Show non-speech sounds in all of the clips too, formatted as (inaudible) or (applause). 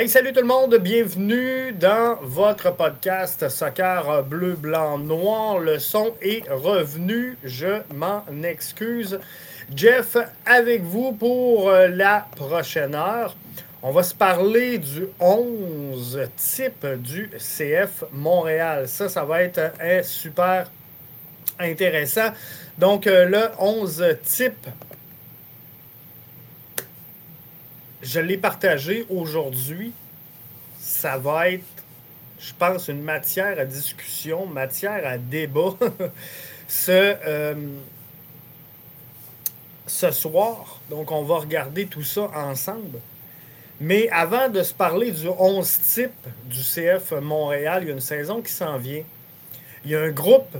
Hey, salut tout le monde, bienvenue dans votre podcast Soccer bleu, blanc, noir. Le son est revenu, je m'en excuse. Jeff, avec vous pour euh, la prochaine heure. On va se parler du 11 type du CF Montréal. Ça, ça va être un super intéressant. Donc, euh, le 11 type, je l'ai partagé aujourd'hui. Ça va être, je pense, une matière à discussion, matière à débat. (laughs) ce, euh, ce soir, donc on va regarder tout ça ensemble. Mais avant de se parler du 11 type du CF Montréal, il y a une saison qui s'en vient. Il y a un groupe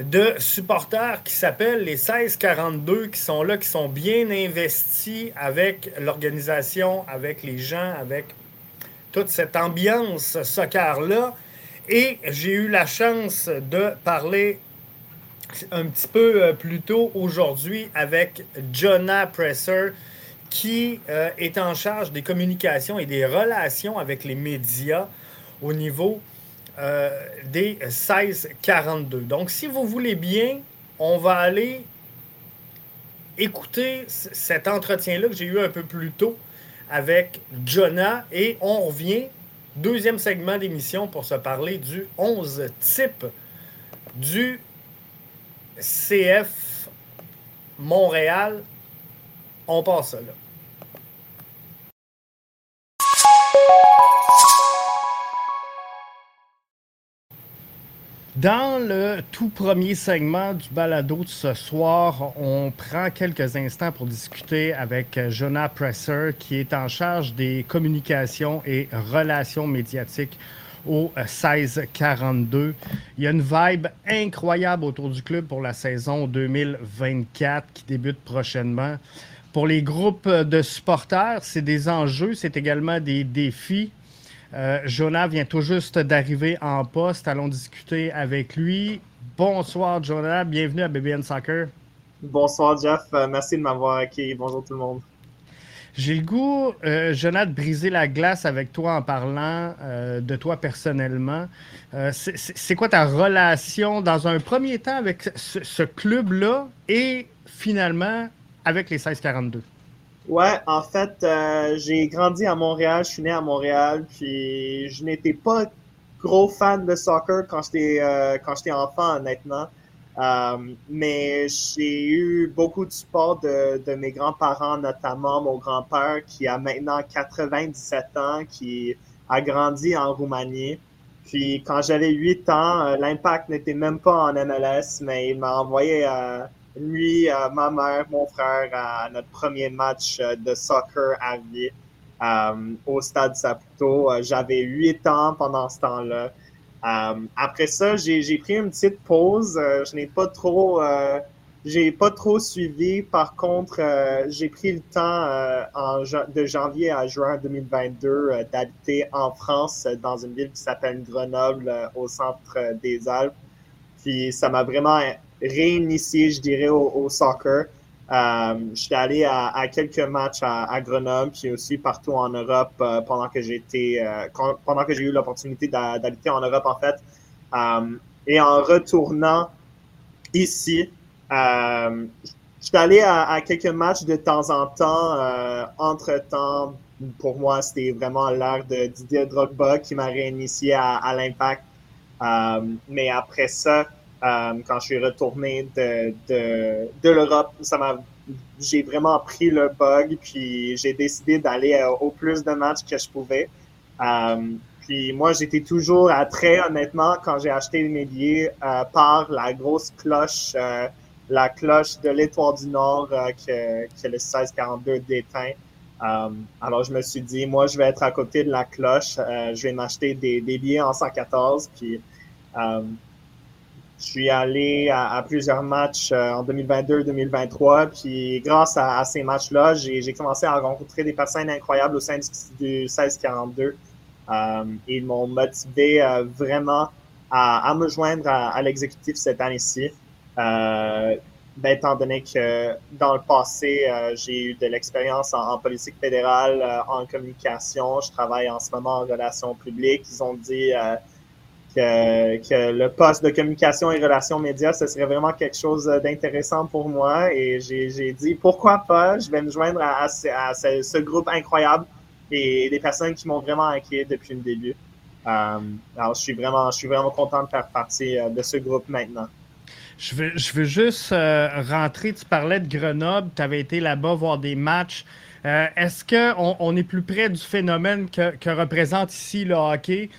de supporters qui s'appellent les 1642 qui sont là, qui sont bien investis avec l'organisation, avec les gens, avec toute cette ambiance soccer-là. Et j'ai eu la chance de parler un petit peu euh, plus tôt aujourd'hui avec Jonah Presser, qui euh, est en charge des communications et des relations avec les médias au niveau euh, des 1642. Donc, si vous voulez bien, on va aller écouter cet entretien-là que j'ai eu un peu plus tôt avec Jonah et on revient, deuxième segment d'émission pour se parler du 11 type du CF Montréal. On passe là. Dans le tout premier segment du balado de ce soir, on prend quelques instants pour discuter avec Jonah Presser, qui est en charge des communications et relations médiatiques au 16-42. Il y a une vibe incroyable autour du club pour la saison 2024 qui débute prochainement. Pour les groupes de supporters, c'est des enjeux, c'est également des défis. Euh, Jonah vient tout juste d'arriver en poste. Allons discuter avec lui. Bonsoir, Jonah. Bienvenue à BBN Soccer. Bonsoir, Jeff. Euh, merci de m'avoir accueilli. Bonjour tout le monde. J'ai le goût, euh, Jonah, de briser la glace avec toi en parlant de toi personnellement. c'est quoi ta relation dans un premier temps avec ce, ce club-là et finalement avec les 1642? Ouais, en fait, euh, j'ai grandi à Montréal, je suis né à Montréal, puis je n'étais pas gros fan de soccer quand j'étais euh, quand j'étais enfant, honnêtement. Euh, mais j'ai eu beaucoup de support de, de mes grands-parents, notamment mon grand-père qui a maintenant 97 ans, qui a grandi en Roumanie. Puis quand j'avais 8 ans, l'impact n'était même pas en MLS, mais il m'a envoyé à lui, euh, ma mère, mon frère, à notre premier match euh, de soccer à vie euh, au stade Saputo. J'avais huit ans pendant ce temps-là. après ça, j'ai pris une petite pause. je n'ai pas trop, j'ai pas trop suivi. Par contre, j'ai pris le temps en, de janvier à juin 2022 d'habiter en France dans une ville qui s'appelle Grenoble, au centre des Alpes. Puis ça m'a vraiment réinitié, je dirais, au, soccer. Euh, J'étais allé à, quelques matchs à, Grenoble, puis aussi partout en Europe euh, pendant que j'étais, euh, pendant que j'ai eu l'opportunité d'habiter en Europe en fait. Euh, et en retournant ici, j'étais allé à, quelques matchs de temps en temps. entre temps, pour moi, c'était vraiment l'ère de Didier Drogba qui m'a réinitié à, à l'Impact. mais après ça, euh, quand je suis retourné de, de, de l'Europe, ça m'a j'ai vraiment pris le bug, puis j'ai décidé d'aller euh, au plus de matchs que je pouvais. Euh, puis moi, j'étais toujours très honnêtement, quand j'ai acheté mes billets, euh, par la grosse cloche, euh, la cloche de l'Étoile du Nord que, que le 1642 déteint. alors, je me suis dit, moi, je vais être à côté de la cloche. je vais m'acheter des, des, billets en 114. Puis, je suis allé à, plusieurs matchs euh, en 2022-2023, puis grâce à, ces matchs-là, j'ai commencé à rencontrer des personnes incroyables au sein du, 1642. Euh, ils m'ont motivé euh, vraiment à, me joindre à, l'exécutif cette année-ci. ben, étant donné que dans le passé, j'ai eu de l'expérience en, politique fédérale, en communication, je travaille en ce moment en relations publiques. Ils ont dit que, le poste de communication et relations médias, ce serait vraiment quelque chose d'intéressant pour moi. Et j'ai dit, pourquoi pas, je vais me joindre à, ce, groupe incroyable et des personnes qui m'ont vraiment inquiété depuis le début. Euh, alors, je suis, vraiment, je suis vraiment content de faire partie euh, de ce groupe maintenant. Je veux, je veux juste euh, rentrer, tu parlais de Grenoble, tu avais été là-bas voir des matchs. Est-ce qu'on on est plus près du phénomène que, que représente ici le hockey?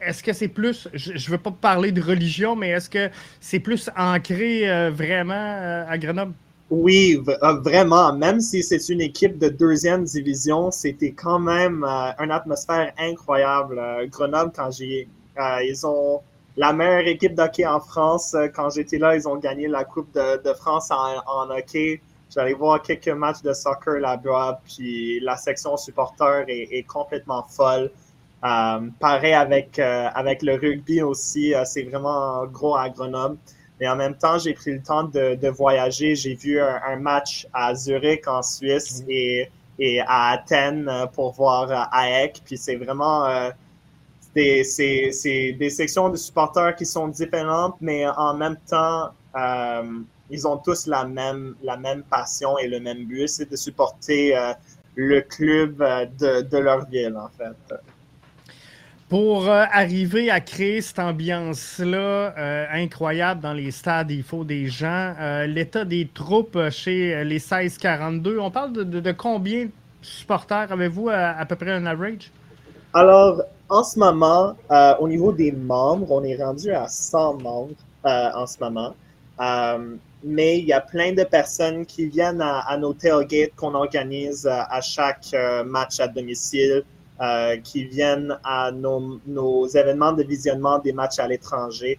Est-ce que c'est plus, je ne veux pas parler de religion, mais est-ce que c'est plus ancré euh, vraiment euh, à Grenoble? Oui, euh, vraiment. Même si c'est une équipe de deuxième division, c'était quand même une atmosphère incroyable. Grenoble, quand j'ai, ils ont la meilleure équipe d'hockey en France. Quand j'étais là, ils ont gagné la Coupe de, France en, hockey. J'allais voir quelques matchs de soccer là-bas, puis la section supporter est complètement folle. Euh, pareil avec, euh, avec le rugby aussi, euh, c'est vraiment gros à Grenoble. Mais en même temps, j'ai pris le temps de, de voyager. J'ai vu un, match à Zurich en Suisse mm. et, et à Athènes pour voir AEC. Puis c'est vraiment des, c'est, des sections de supporters qui sont différentes, mais en même temps, ils ont tous la même, la même passion et le même but, c'est de supporter le club de, de leur ville, en fait. Pour euh, arriver à créer cette ambiance-là euh, incroyable dans les stades, il faut des gens. Euh, l'état des troupes chez les 16-42, on parle de, combien de supporters avez-vous à, peu près un average? Alors, en ce moment, au niveau des membres, on est rendu à 100 membres en ce moment. mais il y a plein de personnes qui viennent à, à nos tailgates qu'on organise à chaque match à domicile. Euh, qui viennent à nos, événements de visionnement des matchs à l'étranger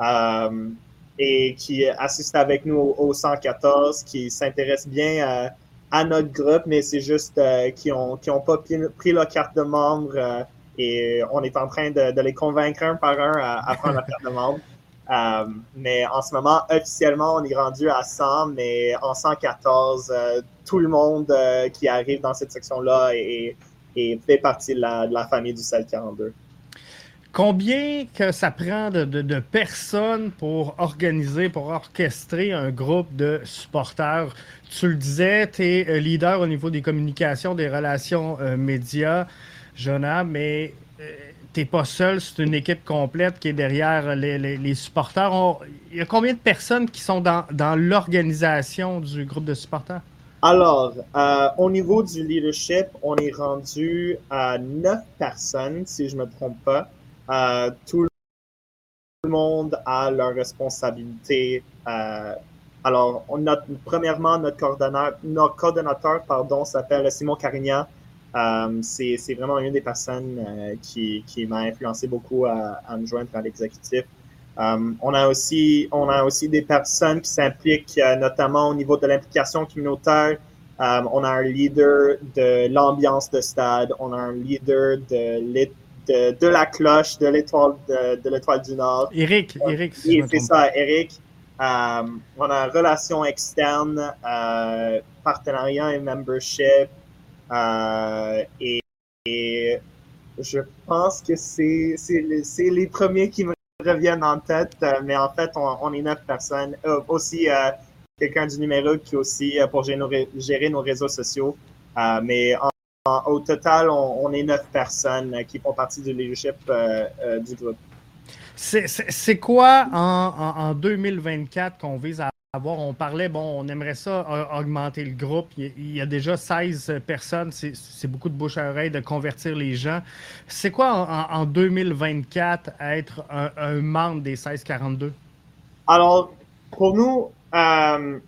euh, et qui assistent avec nous au, 114, qui s'intéressent bien euh, à notre groupe, mais c'est juste qui n'ont qui ont pas pris leur carte de membre et on est en train de, les convaincre un par un à, prendre la carte de membre. (laughs) mais en ce moment, officiellement, on est rendu à 100, mais en 114, tout le monde qui arrive dans cette section-là est, et fait partie de la, famille du SAL 42. Combien que ça prend de, personnes pour organiser, pour orchestrer un groupe de supporters? Tu le disais, tu es euh, leader au niveau des communications, des relations euh, médias, Jonah, mais euh, tu n'es pas seul, c'est une équipe complète qui est derrière les, supporters. il y a combien de personnes qui sont dans l'organisation du groupe de supporters? Alors, euh, au niveau du leadership, on est rendu à neuf personnes, si je ne me trompe pas. Euh, tout le monde a leur responsabilité. Euh, alors, premièrement, notre coordonnateur, notre coordonnateur pardon, s'appelle Simon Carignan. c'est vraiment une des personnes qui, qui m'a influencé beaucoup à, à, me joindre à l'exécutif. On, a aussi, on a aussi des personnes qui s'impliquent notamment au niveau de l'implication communautaire. on a un leader de l'ambiance de stade. On a un leader de, de, la cloche de l'étoile de, l'étoile du Nord. Eric, Eric. c'est ça, Eric. on a relation externe, partenariat et membership. et, je pense que c'est les premiers qui me reviennent en tête, euh, mais en fait, on, est neuf personnes. Euh, aussi, euh, quelqu'un du numéro qui aussi pour gérer nos, réseaux sociaux. mais au total, on, est neuf personnes qui font partie du leadership du groupe. C'est quoi en 2024 qu'on vise à on parlait, bon, on aimerait ça augmenter le groupe. Il y a déjà 16 personnes. C'est beaucoup de bouche à oreille de convertir les gens. C'est quoi en, 2024 être un, membre des 1642? Alors, pour nous, euh,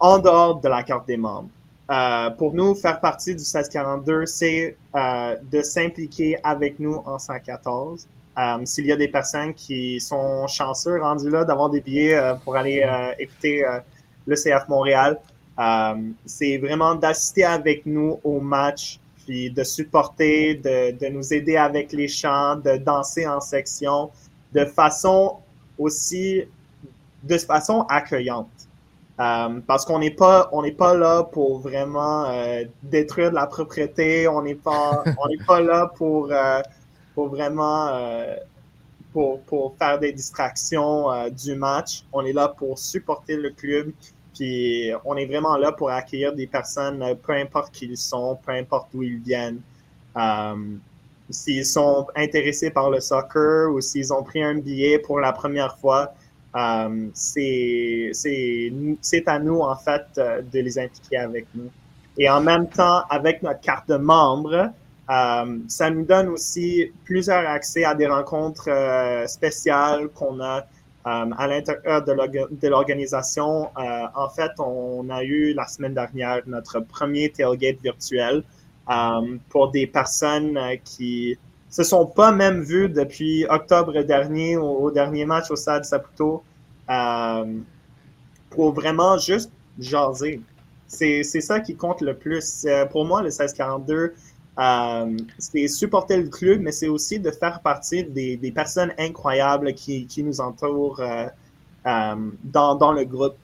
en dehors de la carte des membres, euh, pour nous, faire partie du 1642, c'est euh, de s'impliquer avec nous en 114. Euh, s'il y a des personnes qui sont chanceux rendus là d'avoir des billets euh, pour aller euh, écouter le CF Montréal, c'est vraiment d'assister avec nous au match, puis de supporter, de, de, nous aider avec les chants, de danser en section, de façon aussi de façon accueillante. Parce qu'on n'est pas, on n'est pas là pour vraiment détruire de la propriété. On n'est pas, (laughs) on n'est pas là pour, pour vraiment pour, pour, faire des distractions du match. On est là pour supporter le club. Puis on est vraiment là pour accueillir des personnes, peu importe qui ils sont, peu importe d'où ils viennent. s'ils sont intéressés par le soccer ou s'ils ont pris un billet pour la première fois, euh, c'est à nous, en fait, euh, de les impliquer avec nous. Et en même temps, avec notre carte de membre, euh, ça nous donne aussi plusieurs accès à des rencontres spéciales qu'on a à l'intérieur de l'organisation. en fait, on a eu la semaine dernière notre premier tailgate virtuel pour des personnes qui se sont pas même vus depuis octobre dernier au, dernier match au Stade Saputo euh, pour vraiment juste jaser. C'est ça qui compte le plus. Euh, pour moi, le 1642, euh, c'est supporter le club, mais c'est aussi de faire partie des, des personnes incroyables qui, qui nous entourent euh, euh dans, dans, le groupe.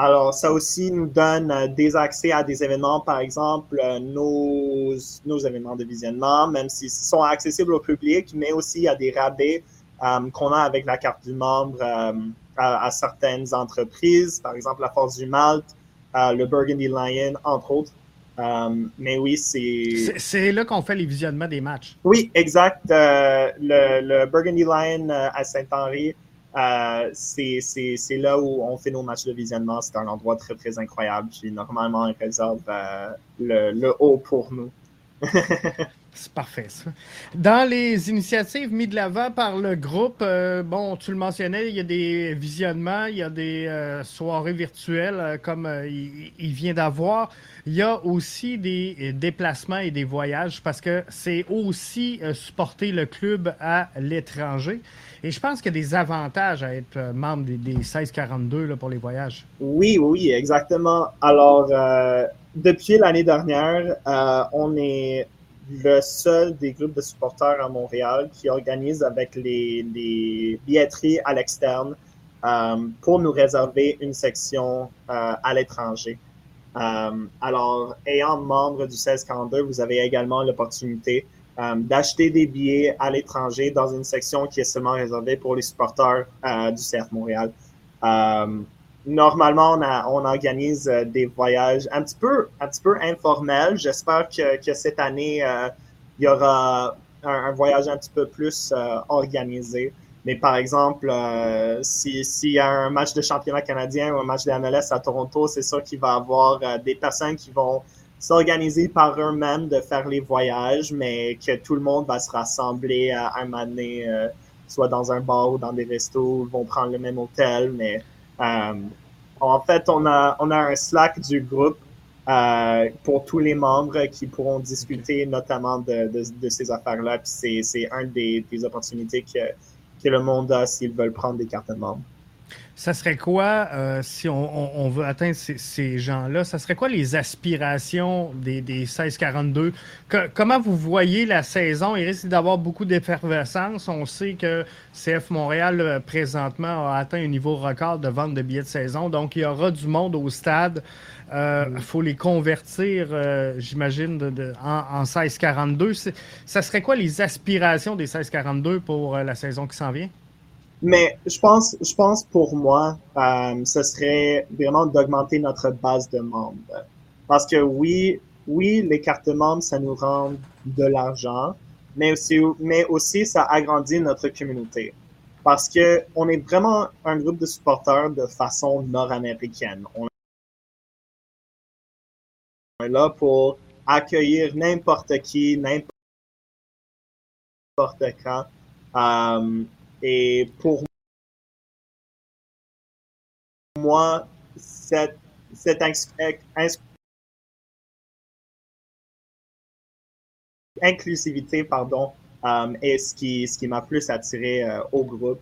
Alors, ça aussi nous donne euh, des accès à des événements, par exemple, euh, nos, nos événements de visionnement, même s'ils sont accessibles au public, mais aussi à des rabais euh, qu'on a avec la carte du membre à, certaines entreprises, par exemple la Force du Malte, le Burgundy Lion, entre autres. Mais oui, c'est. C'est là qu'on fait les visionnements des matchs. Oui, exact. le, le, Burgundy Lion à Saint-Henri euh, c'est là où on fait nos matchs de visionnement. C'est un endroit très, très incroyable. Puis normalement, on réserve euh, le, le, haut pour nous. (laughs) c'est parfait, ça. Dans les initiatives mises de l'avant par le groupe, euh, bon, tu le mentionnais, il y a des visionnements, il y a des soirées virtuelles comme il, vient d'avoir. Il y a aussi des déplacements et des voyages parce que c'est aussi supporter le club à l'étranger. Et je pense qu'il y a des avantages à être euh, membre des, 1642 là, pour les voyages. Oui, oui, exactement. Alors, euh, depuis l'année dernière, euh, on est le seul des groupes de supporters à Montréal qui organise avec les, les billetteries à l'externe pour nous réserver une section à l'étranger. alors, ayant membre du 1642, vous avez également l'opportunité euh, d'acheter des billets à l'étranger dans une section qui est seulement réservée pour les supporters euh, du CF Montréal. Euh, normalement, on, a, on organise des voyages un petit peu, un petit peu informels. J'espère que, que, cette année, il y aura un, voyage un petit peu plus organisé. Mais par exemple, s'il y a un match de championnat canadien ou un match de MLS à Toronto, c'est sûr qu'il va y avoir des personnes qui vont s'organiser par eux-mêmes de faire les voyages, mais que tout le monde va se rassembler à un moment donné, euh, soit dans un bar ou dans des restos, vont prendre le même hôtel. Mais euh, en fait, on a, on a un Slack du groupe euh, pour tous les membres qui pourront discuter notamment de, de, de ces affaires-là. Puis c'est une des, des opportunités que, que le monde a s'ils veulent prendre des cartes de membres ça serait quoi, euh, si on, veut atteindre ces, gens-là, ça serait quoi les aspirations des, des 16-42? comment vous voyez la saison? Il risque d'avoir beaucoup d'effervescence. On sait que CF Montréal, euh, présentement, a atteint un niveau record de vente de billets de saison. Donc, il y aura du monde au stade. Il euh, faut les convertir, j'imagine, de, en, en 16-42. Ça serait quoi les aspirations des 16-42 pour la saison qui s'en vient? Mais je pense, je pense pour moi, euh, ce serait vraiment d'augmenter notre base de membres. Parce que oui, oui, les cartes de membres, ça nous rend de l'argent, mais aussi, mais aussi ça agrandit notre communauté. Parce que on est vraiment un groupe de supporters de façon nord-américaine. On est là pour accueillir n'importe qui, n'importe quand. Euh, et pour moi, cette, inclusivité pardon, euh, est ce qui, ce qui m'a plus attiré euh, au groupe.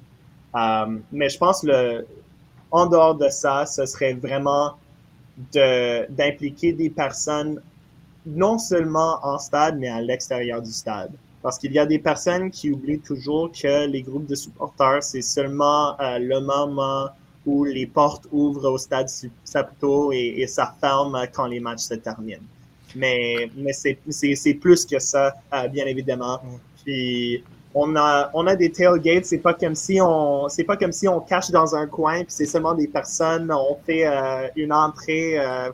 Euh, mais je pense le en dehors de ça, ce serait vraiment d'impliquer des personnes non seulement en stade, mais à l'extérieur du stade. Parce qu'il y a des personnes qui oublient toujours que les groupes de supporters, c'est seulement euh, le moment où les portes ouvrent au stade Saputo et, et ça ferme quand les matchs se terminent. Mais, mais c'est plus que ça, euh, bien évidemment. Puis on a, on a des tailgates, c'est pas comme si on c'est pas comme si on cache dans un coin puis c'est seulement des personnes, on fait euh, une entrée euh,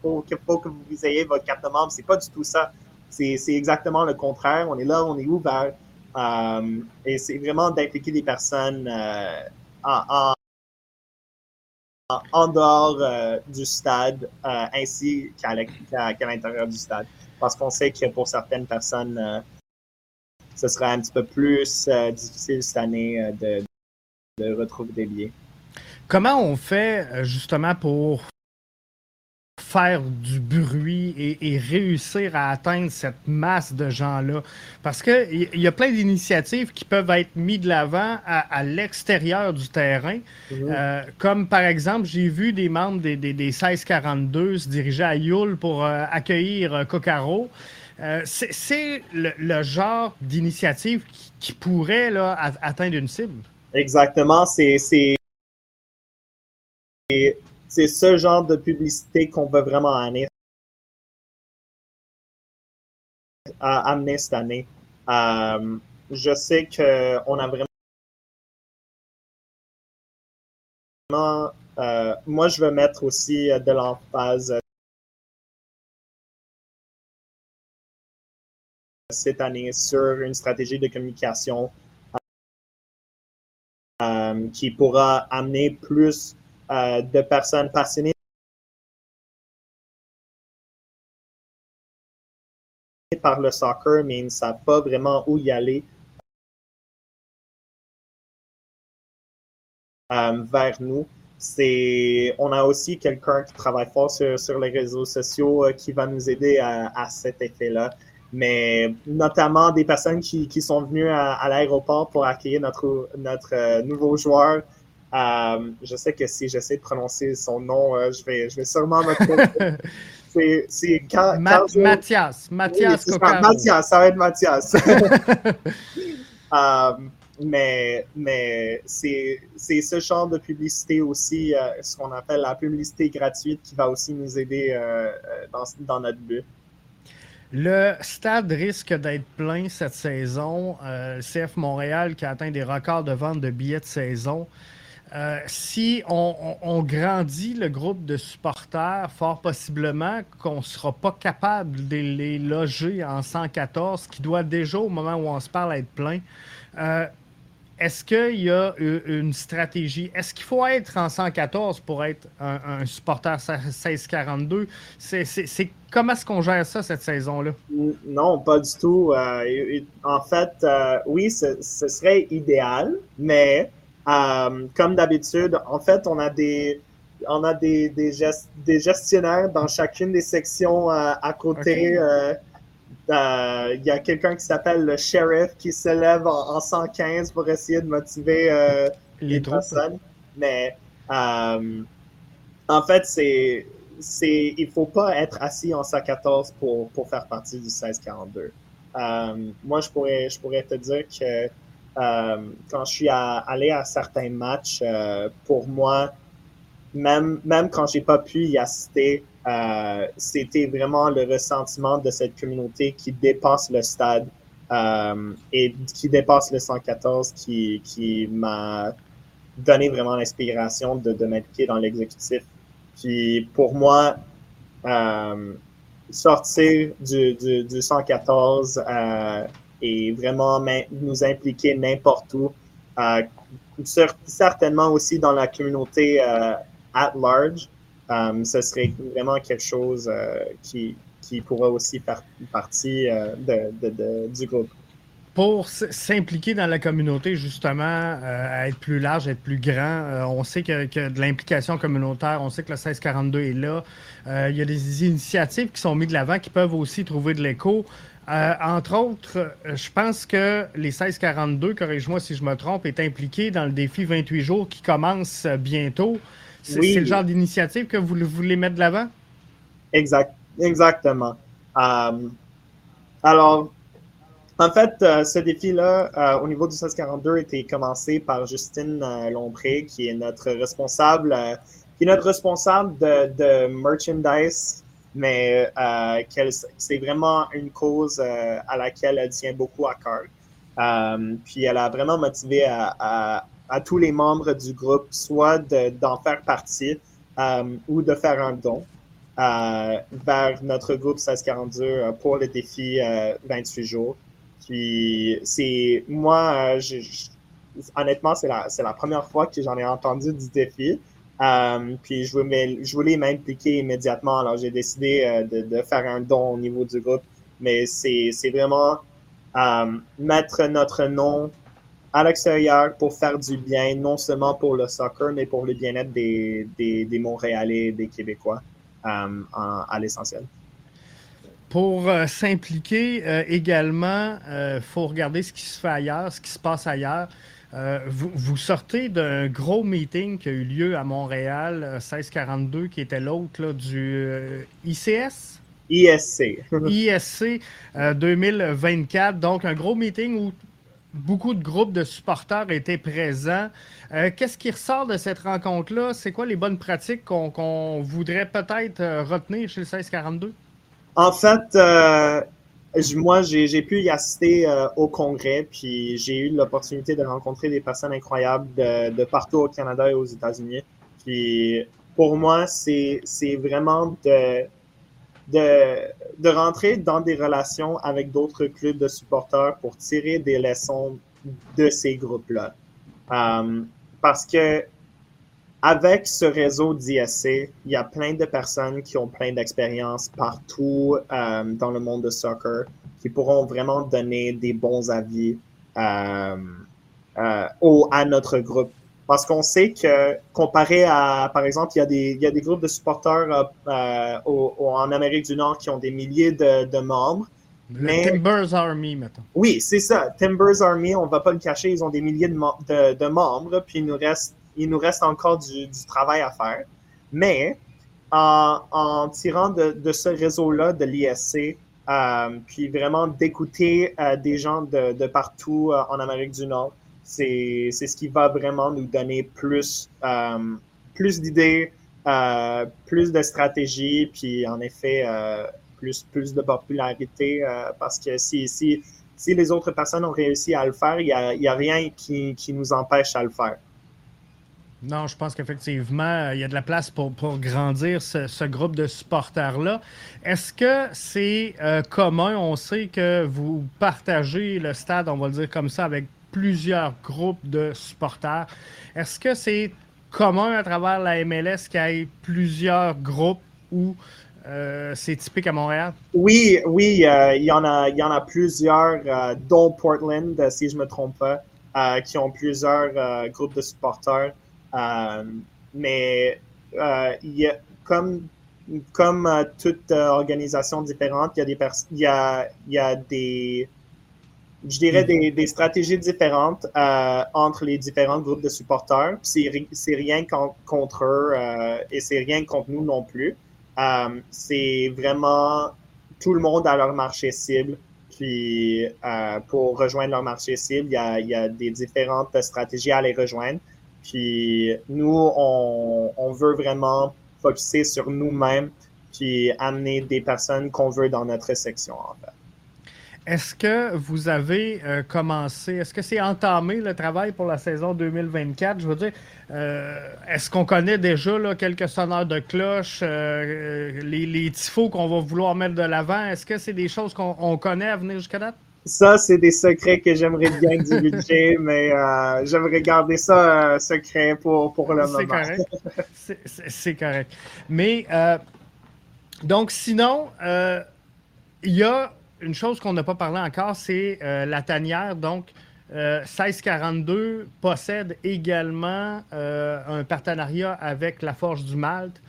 pour, que, que vous ayez votre carte de membre, c'est pas du tout ça. C'est exactement le contraire. On est là, on est ouvert. Euh, et c'est vraiment d'impliquer des personnes en, en, dehors du stade ainsi qu'à l'intérieur du stade parce qu'on sait que pour certaines personnes, euh, ce sera un petit peu plus euh, difficile cette année euh, de, de, retrouver des billets. Comment on fait justement pour faire du bruit et, réussir à atteindre cette masse de gens-là. Parce qu'il y, y a plein d'initiatives qui peuvent être mises de l'avant à, l'extérieur du terrain. Euh, comme par exemple, j'ai vu des membres des, des, 1642 se diriger à Yule pour euh, accueillir euh, Cocaro. c'est le, genre d'initiative qui, pourrait là, atteindre une cible. Exactement. C'est c'est ce genre de publicité qu'on veut vraiment amener, amener cette année. Euh, je sais qu'on a vraiment euh, moi, je veux mettre aussi de l'emphase cette année sur une stratégie de communication euh, qui pourra amener plus euh, de personnes passionnées par le soccer, mais ils ne savent pas vraiment où y aller euh, vers nous. C'est, on a aussi quelqu'un qui travaille fort sur, les réseaux sociaux euh, qui va nous aider à, cet effet-là. Mais notamment des personnes qui, sont venues à, l'aéroport pour accueillir notre, notre nouveau joueur euh, je sais que si j'essaie de prononcer son nom, euh, je, vais, je vais sûrement me (laughs) C'est c'est Mathias. Mathias Mathias, ça va être Mathias. (laughs) (laughs) Euh, mais mais c'est ce genre de publicité aussi, ce qu'on appelle la publicité gratuite, qui va aussi nous aider dans, dans, notre but. Le stade risque d'être plein cette saison. le CF Montréal qui a atteint des records de vente de billets de saison. Euh, si on, grandit le groupe de supporters, fort possiblement qu'on ne sera pas capable de les loger en 114, qui doit déjà, au moment où on se parle, être plein. Euh, est-ce qu'il y a une stratégie? Est-ce qu'il faut être en 114 pour être un, supporter 1642? C'est, comment est-ce qu'on gère ça cette saison-là? Non, pas du tout. Euh, en fait, oui, ce, serait idéal, mais euh, comme d'habitude, en fait, on a des, on a des, des, des gestionnaires dans chacune des sections euh, à côté. Euh, il y a quelqu'un qui s'appelle le sheriff qui se lève en, 115 pour essayer de motiver les, personnes. Mais en fait, c'est, c'est, il faut pas être assis en 114 pour, pour faire partie du 1642. moi, je pourrais, je pourrais te dire que euh, quand je suis allé à certains matchs, euh, pour moi, même, même quand j'ai pas pu y assister, euh, c'était vraiment le ressentiment de cette communauté qui dépasse le stade et qui dépasse le 114 qui, qui m'a donné vraiment l'inspiration de, de dans l'exécutif. Puis pour moi, sortir du, du, du 114 et vraiment nous impliquer n'importe où. Euh, certainement aussi dans la communauté euh, at large. Euh, ce serait vraiment quelque chose qui, qui pourrait aussi faire partie du groupe pour s'impliquer dans la communauté, justement, être plus large, être plus grand. on sait que, que de l'implication communautaire, on sait que le 1642 est là. il y a des initiatives qui sont mises de l'avant qui peuvent aussi trouver de l'écho. Euh, entre autres, euh, je pense que les 1642, corrige-moi si je me trompe, est impliqué dans le défi 28 jours qui commence euh, bientôt. C'est le genre d'initiative que vous voulez mettre de l'avant? Exact. exactement. alors, en fait, ce défi-là, au niveau du 1642, était commencé par Justine Lompré, qui est notre responsable, qui est notre responsable de, de merchandise mais euh, c'est vraiment une cause euh, à laquelle elle tient beaucoup à cœur. Euh, puis elle a vraiment motivé à, à, tous les membres du groupe soit d'en faire partie ou de faire un don vers notre groupe 1642 pour le défi 28 jours. Puis c'est moi, honnêtement, c'est la, la première fois que j'en ai entendu du défi. Euh, puis je voulais, m'impliquer immédiatement. Alors j'ai décidé euh, de, faire un don au niveau du groupe. Mais c'est vraiment euh, mettre notre nom à l'extérieur pour faire du bien, non seulement pour le soccer, mais pour le bien-être des, des, Montréalais, des Québécois à l'essentiel. Pour s'impliquer également, il faut regarder ce qui se fait ailleurs, ce qui se passe ailleurs. Euh, vous, sortez d'un gros meeting qui a eu lieu à Montréal, 1642, euh, qui était l'autre du euh, ICS? ISC. ISC 2024. Donc, un gros meeting où beaucoup de groupes de supporters étaient présents. Qu'est-ce qui ressort de cette rencontre-là? C'est quoi les bonnes pratiques qu'on voudrait peut-être retenir chez le 1642? En fait, moi, j'ai pu y assister euh, au congrès, puis j'ai eu l'opportunité de rencontrer des personnes incroyables de, partout au Canada et aux États-Unis. Puis pour moi, c'est vraiment de, de, de, rentrer dans des relations avec d'autres clubs de supporters pour tirer des leçons de ces groupes-là. Euh, parce que avec ce réseau d'ISC, il y a plein de personnes qui ont plein d'expérience partout euh, dans le monde de soccer, qui pourront vraiment donner des bons avis euh, euh, au, à notre groupe. Parce qu'on sait que comparé à, par exemple, il y a des, il y a des groupes de supporters en Amérique du Nord qui ont des milliers de, de membres. mais, Timbers Army, maintenant. Oui, c'est ça. Timbers Army, on ne va pas le cacher, ils ont des milliers de, de, de membres, puis il nous reste il nous reste encore du, travail à faire. Mais en, tirant de, ce réseau-là, de l'ISC, euh, puis vraiment d'écouter euh, des gens de, partout euh, en Amérique du Nord, c'est ce qui va vraiment nous donner plus, plus d'idées, plus de stratégies, puis en effet, plus, plus de popularité, parce que si, si, si les autres personnes ont réussi à le faire, il n'y a, a, rien qui, qui nous empêche à le faire. Non, je pense qu'effectivement, il y a de la place pour, grandir ce, groupe de supporters-là. Est-ce que c'est euh, commun? On sait que vous partagez le stade, on va le dire comme ça, avec plusieurs groupes de supporters. Est-ce que c'est commun à travers la MLS qu'il y ait plusieurs groupes ou euh, c'est typique à Montréal? Oui, oui, euh, il, y en a, il y en a plusieurs, dont Portland, si je ne me trompe pas, qui ont plusieurs groupes de supporters. Euh, mais euh, y a, comme, comme euh, toute organisation différente, il y a des, y a, y a des je dirais des, des stratégies différentes entre les différents groupes de supporters. C'est rien contre eux et c'est rien contre nous non plus. C'est vraiment tout le monde à leur marché cible. Puis pour rejoindre leur marché cible, il y, a, il y a des différentes stratégies à les rejoindre. Puis nous, on, veut vraiment focuser sur nous-mêmes puis amener des personnes qu'on veut dans notre section, en fait. Est-ce que vous avez euh, commencé, est-ce que c'est entamé le travail pour la saison 2024? Je veux dire, euh, est-ce qu'on connaît déjà là, quelques sonneurs de cloche, euh, les, les qu'on va vouloir mettre de l'avant? Est-ce que c'est des choses qu'on connaît à venir jusqu'à date? Ça, c'est des secrets que j'aimerais bien divulguer, (laughs) mais euh, j'aimerais garder ça euh, secret pour, pour le moment. C'est correct. C'est correct. Mais, euh, donc, sinon, il y a une chose qu'on n'a pas parlé encore, c'est la tanière. Donc, 1642 possède également un partenariat avec la Forge du Malte.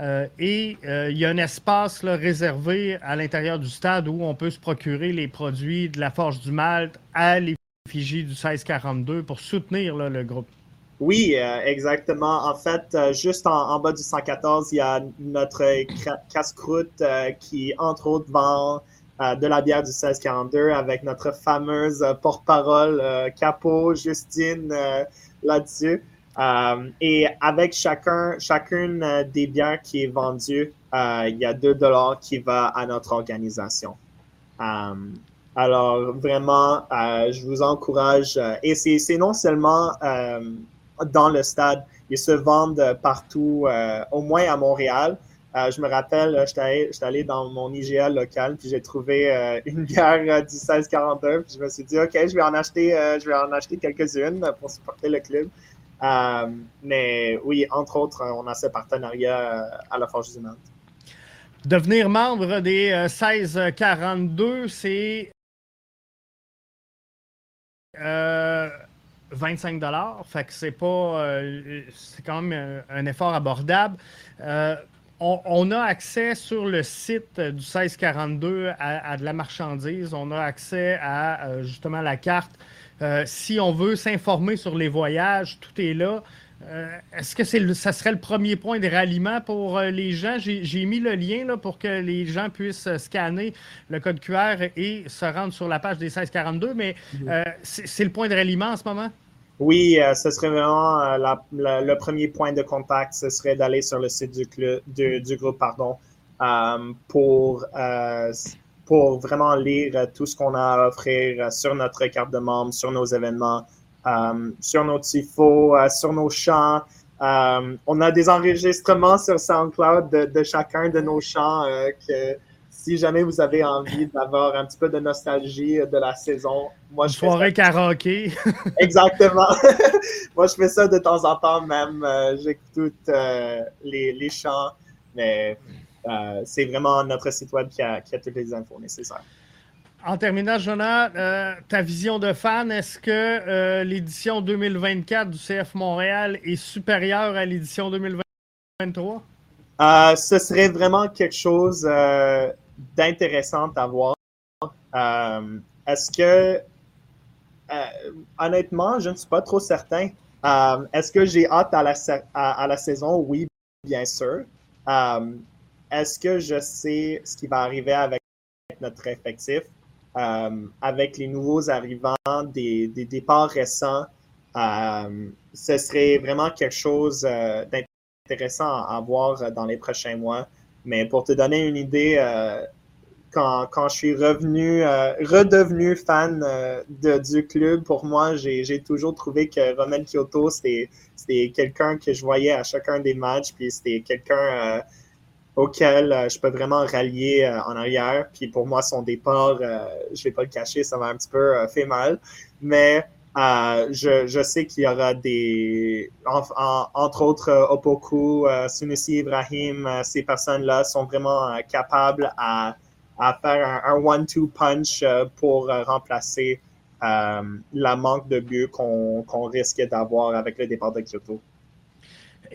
Euh, et euh, il y a un espace réservé à l'intérieur du stade où on peut se procurer les produits de la Forge du Malte à l'effigie du 1642 pour soutenir le groupe. Oui, exactement. En fait, juste en, bas du 114, il y a notre casse-croûte qui, entre autres, vend de la bière du 1642 avec notre fameuse porte-parole Capo, Justine, là-dessus. Euh, et avec chacun, chacune euh, des biens qui est vendue, euh, il y a 2 dollars qui va à notre organisation. alors vraiment, je vous encourage. et c'est non seulement dans le stade, ils se vendent partout, au moins à Montréal. je me rappelle, j'étais allé, dans mon IGA local, puis j'ai trouvé une bière du 1642, puis je me suis dit, OK, je vais en acheter, je vais en acheter quelques-unes pour supporter le club. Euh, mais oui, entre autres, on a ce partenariat euh, à la Forge du Monde. Devenir membre des 1642, euh, c'est 25 dollars. Fait que c'est pas, c'est quand même un, effort abordable. On, a accès sur le site du 1642 à, à, de la marchandise. On a accès à justement la carte euh, si on veut s'informer sur les voyages, tout est là. Euh, est-ce que c'est ça serait le premier point de ralliement pour euh, les gens? J'ai mis le lien là, pour que les gens puissent scanner le code QR et se rendre sur la page des 1642, mais c'est le point de ralliement en ce moment? Oui, ce serait vraiment le premier point de contact, ce serait d'aller sur le site du, club, du groupe pardon, pour pour vraiment lire euh, tout ce qu'on a à offrir euh, sur notre carte de membre, sur nos événements, euh, sur nos tifos, sur nos chants. on a des enregistrements sur SoundCloud de, chacun de nos chants que si jamais vous avez envie d'avoir un petit peu de nostalgie de la saison, moi je Soirée karaoké. (laughs) (laughs) Exactement. (laughs) moi je fais ça de temps en temps même. J'écoute les, les chants, mais euh, c'est vraiment notre site web qui a, toutes les infos nécessaires. En terminant, Jonah, euh, ta vision de fan, est-ce que euh, l'édition 2024 du CF Montréal est supérieure à l'édition 2023? ce serait vraiment quelque chose d'intéressant à voir. est-ce que, honnêtement, je ne suis pas trop certain. est-ce que j'ai hâte à la, à la, saison? Oui, bien sûr est-ce que je sais ce qui va arriver avec notre effectif, euh, avec les nouveaux arrivants, des, départs récents? Euh, ce serait vraiment quelque chose euh, d'intéressant à, voir dans les prochains mois. Mais pour te donner une idée, quand, je suis revenu, redevenu fan du club, pour moi, j'ai toujours trouvé que Romain Kyoto, c'était quelqu'un que je voyais à chacun des matchs, puis c'était quelqu'un auquel euh, je peux vraiment rallier euh, en arrière. Puis pour moi, son départ, euh, je ne vais pas le cacher, ça m'a un petit peu fait mal. Mais je, je, sais qu'il y aura des, entre autres, Opoku, Sunusi Ibrahim, ces personnes-là sont vraiment capables à, à faire un, one-two punch pour remplacer la manque de but qu'on risque d'avoir avec le départ de Kyoto.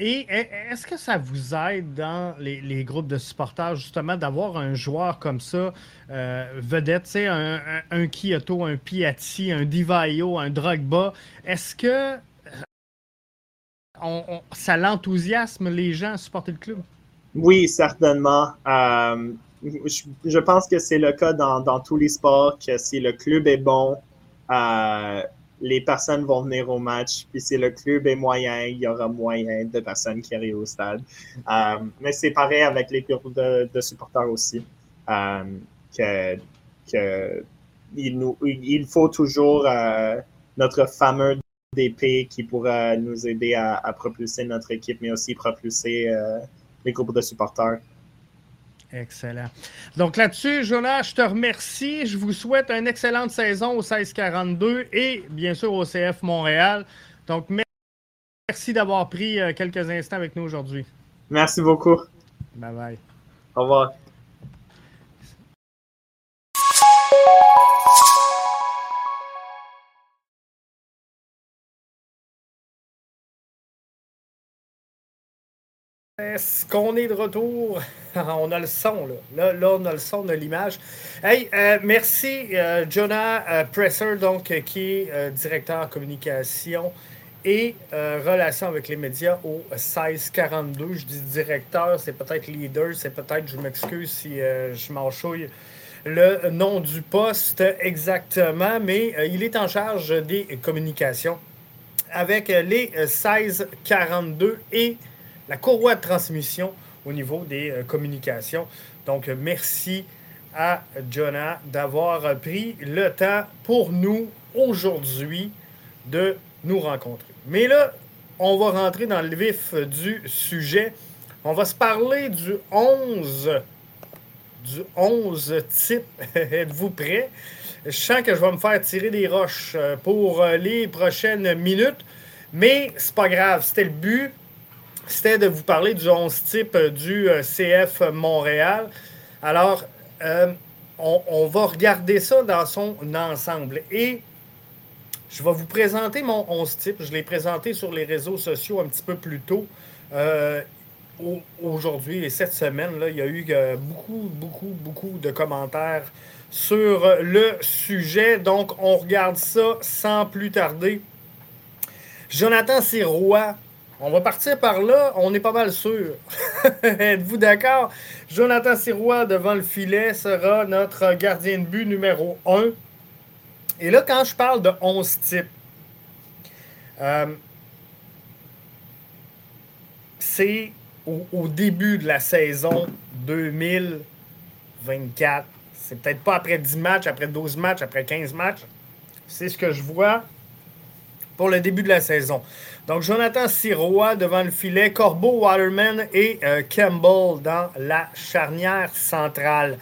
Et est-ce que ça vous aide dans les, groupes de supporters, justement, d'avoir un joueur comme ça, euh, vedette, tu sais, un, un, Kyoto, un Piatti, un Divayo, un Drogba? Est-ce que ça l'enthousiasme les gens à supporter le club? Oui, certainement. Euh, je, pense que c'est le cas dans, dans, tous les sports, que si le club est bon, euh, les personnes vont venir au match. Puis si le club est moyen, il y aura moyen de personnes qui arrivent au stade. Euh, mais c'est pareil avec les groupes de, supporters aussi. Euh, que, il, faut toujours euh, notre fameux DP qui pourra nous aider à, propulser notre équipe, mais aussi propulser les groupes de supporters. Excellent. Donc là-dessus, Jonas, je te remercie. Je vous souhaite une excellente saison au 1642 et bien sûr au CF Montréal. Donc merci d'avoir pris euh, quelques instants avec nous aujourd'hui. Merci beaucoup. Bye bye. Au revoir. Est-ce qu'on est de retour? (laughs) on a le son, là. Là, on a le son, on a l'image. Hey, euh, merci, euh, Jonah euh, Presser, donc, qui est directeur communication et relations avec les médias au 1642. Je dis directeur, c'est peut-être leader, c'est peut-être, je m'excuse si je m'enchouille le nom du poste exactement, mais il est en charge des communications avec les 1642 et la courroie de transmission au niveau des communications. Donc, merci à Jonah d'avoir pris le temps pour nous aujourd'hui de nous rencontrer. Mais là, on va rentrer dans le vif du sujet. On va se parler du 11 du 11 type. (laughs) Êtes-vous prêts? Je sens que je vais me faire tirer des roches euh, pour euh, les prochaines minutes, mais c'est pas grave. C'était le but. C'était de vous parler du 11 type du euh, CF Montréal. Alors, on, on, va regarder ça dans son ensemble. Et je vais vous présenter mon 11 type. Je l'ai présenté sur les réseaux sociaux un petit peu plus tôt. Euh, aujourd'hui et cette semaine, là, il y a eu euh, beaucoup, beaucoup, beaucoup de commentaires sur le sujet. Donc, on regarde ça sans plus tarder. Jonathan Sirois, on va partir par là, on est pas mal sûr. (laughs) Êtes-vous d'accord? Jonathan Sirois devant le filet sera notre gardien de but numéro 1. Et là, quand je parle de 11 types, euh, c'est au, début de la saison 2024. C'est peut-être pas après 10 matchs, après 12 matchs, après 15 matchs. C'est ce que je vois pour le début de la saison. Donc, Jonathan Sirois devant le filet, Corbeau, Waterman et euh, Campbell dans la charnière centrale.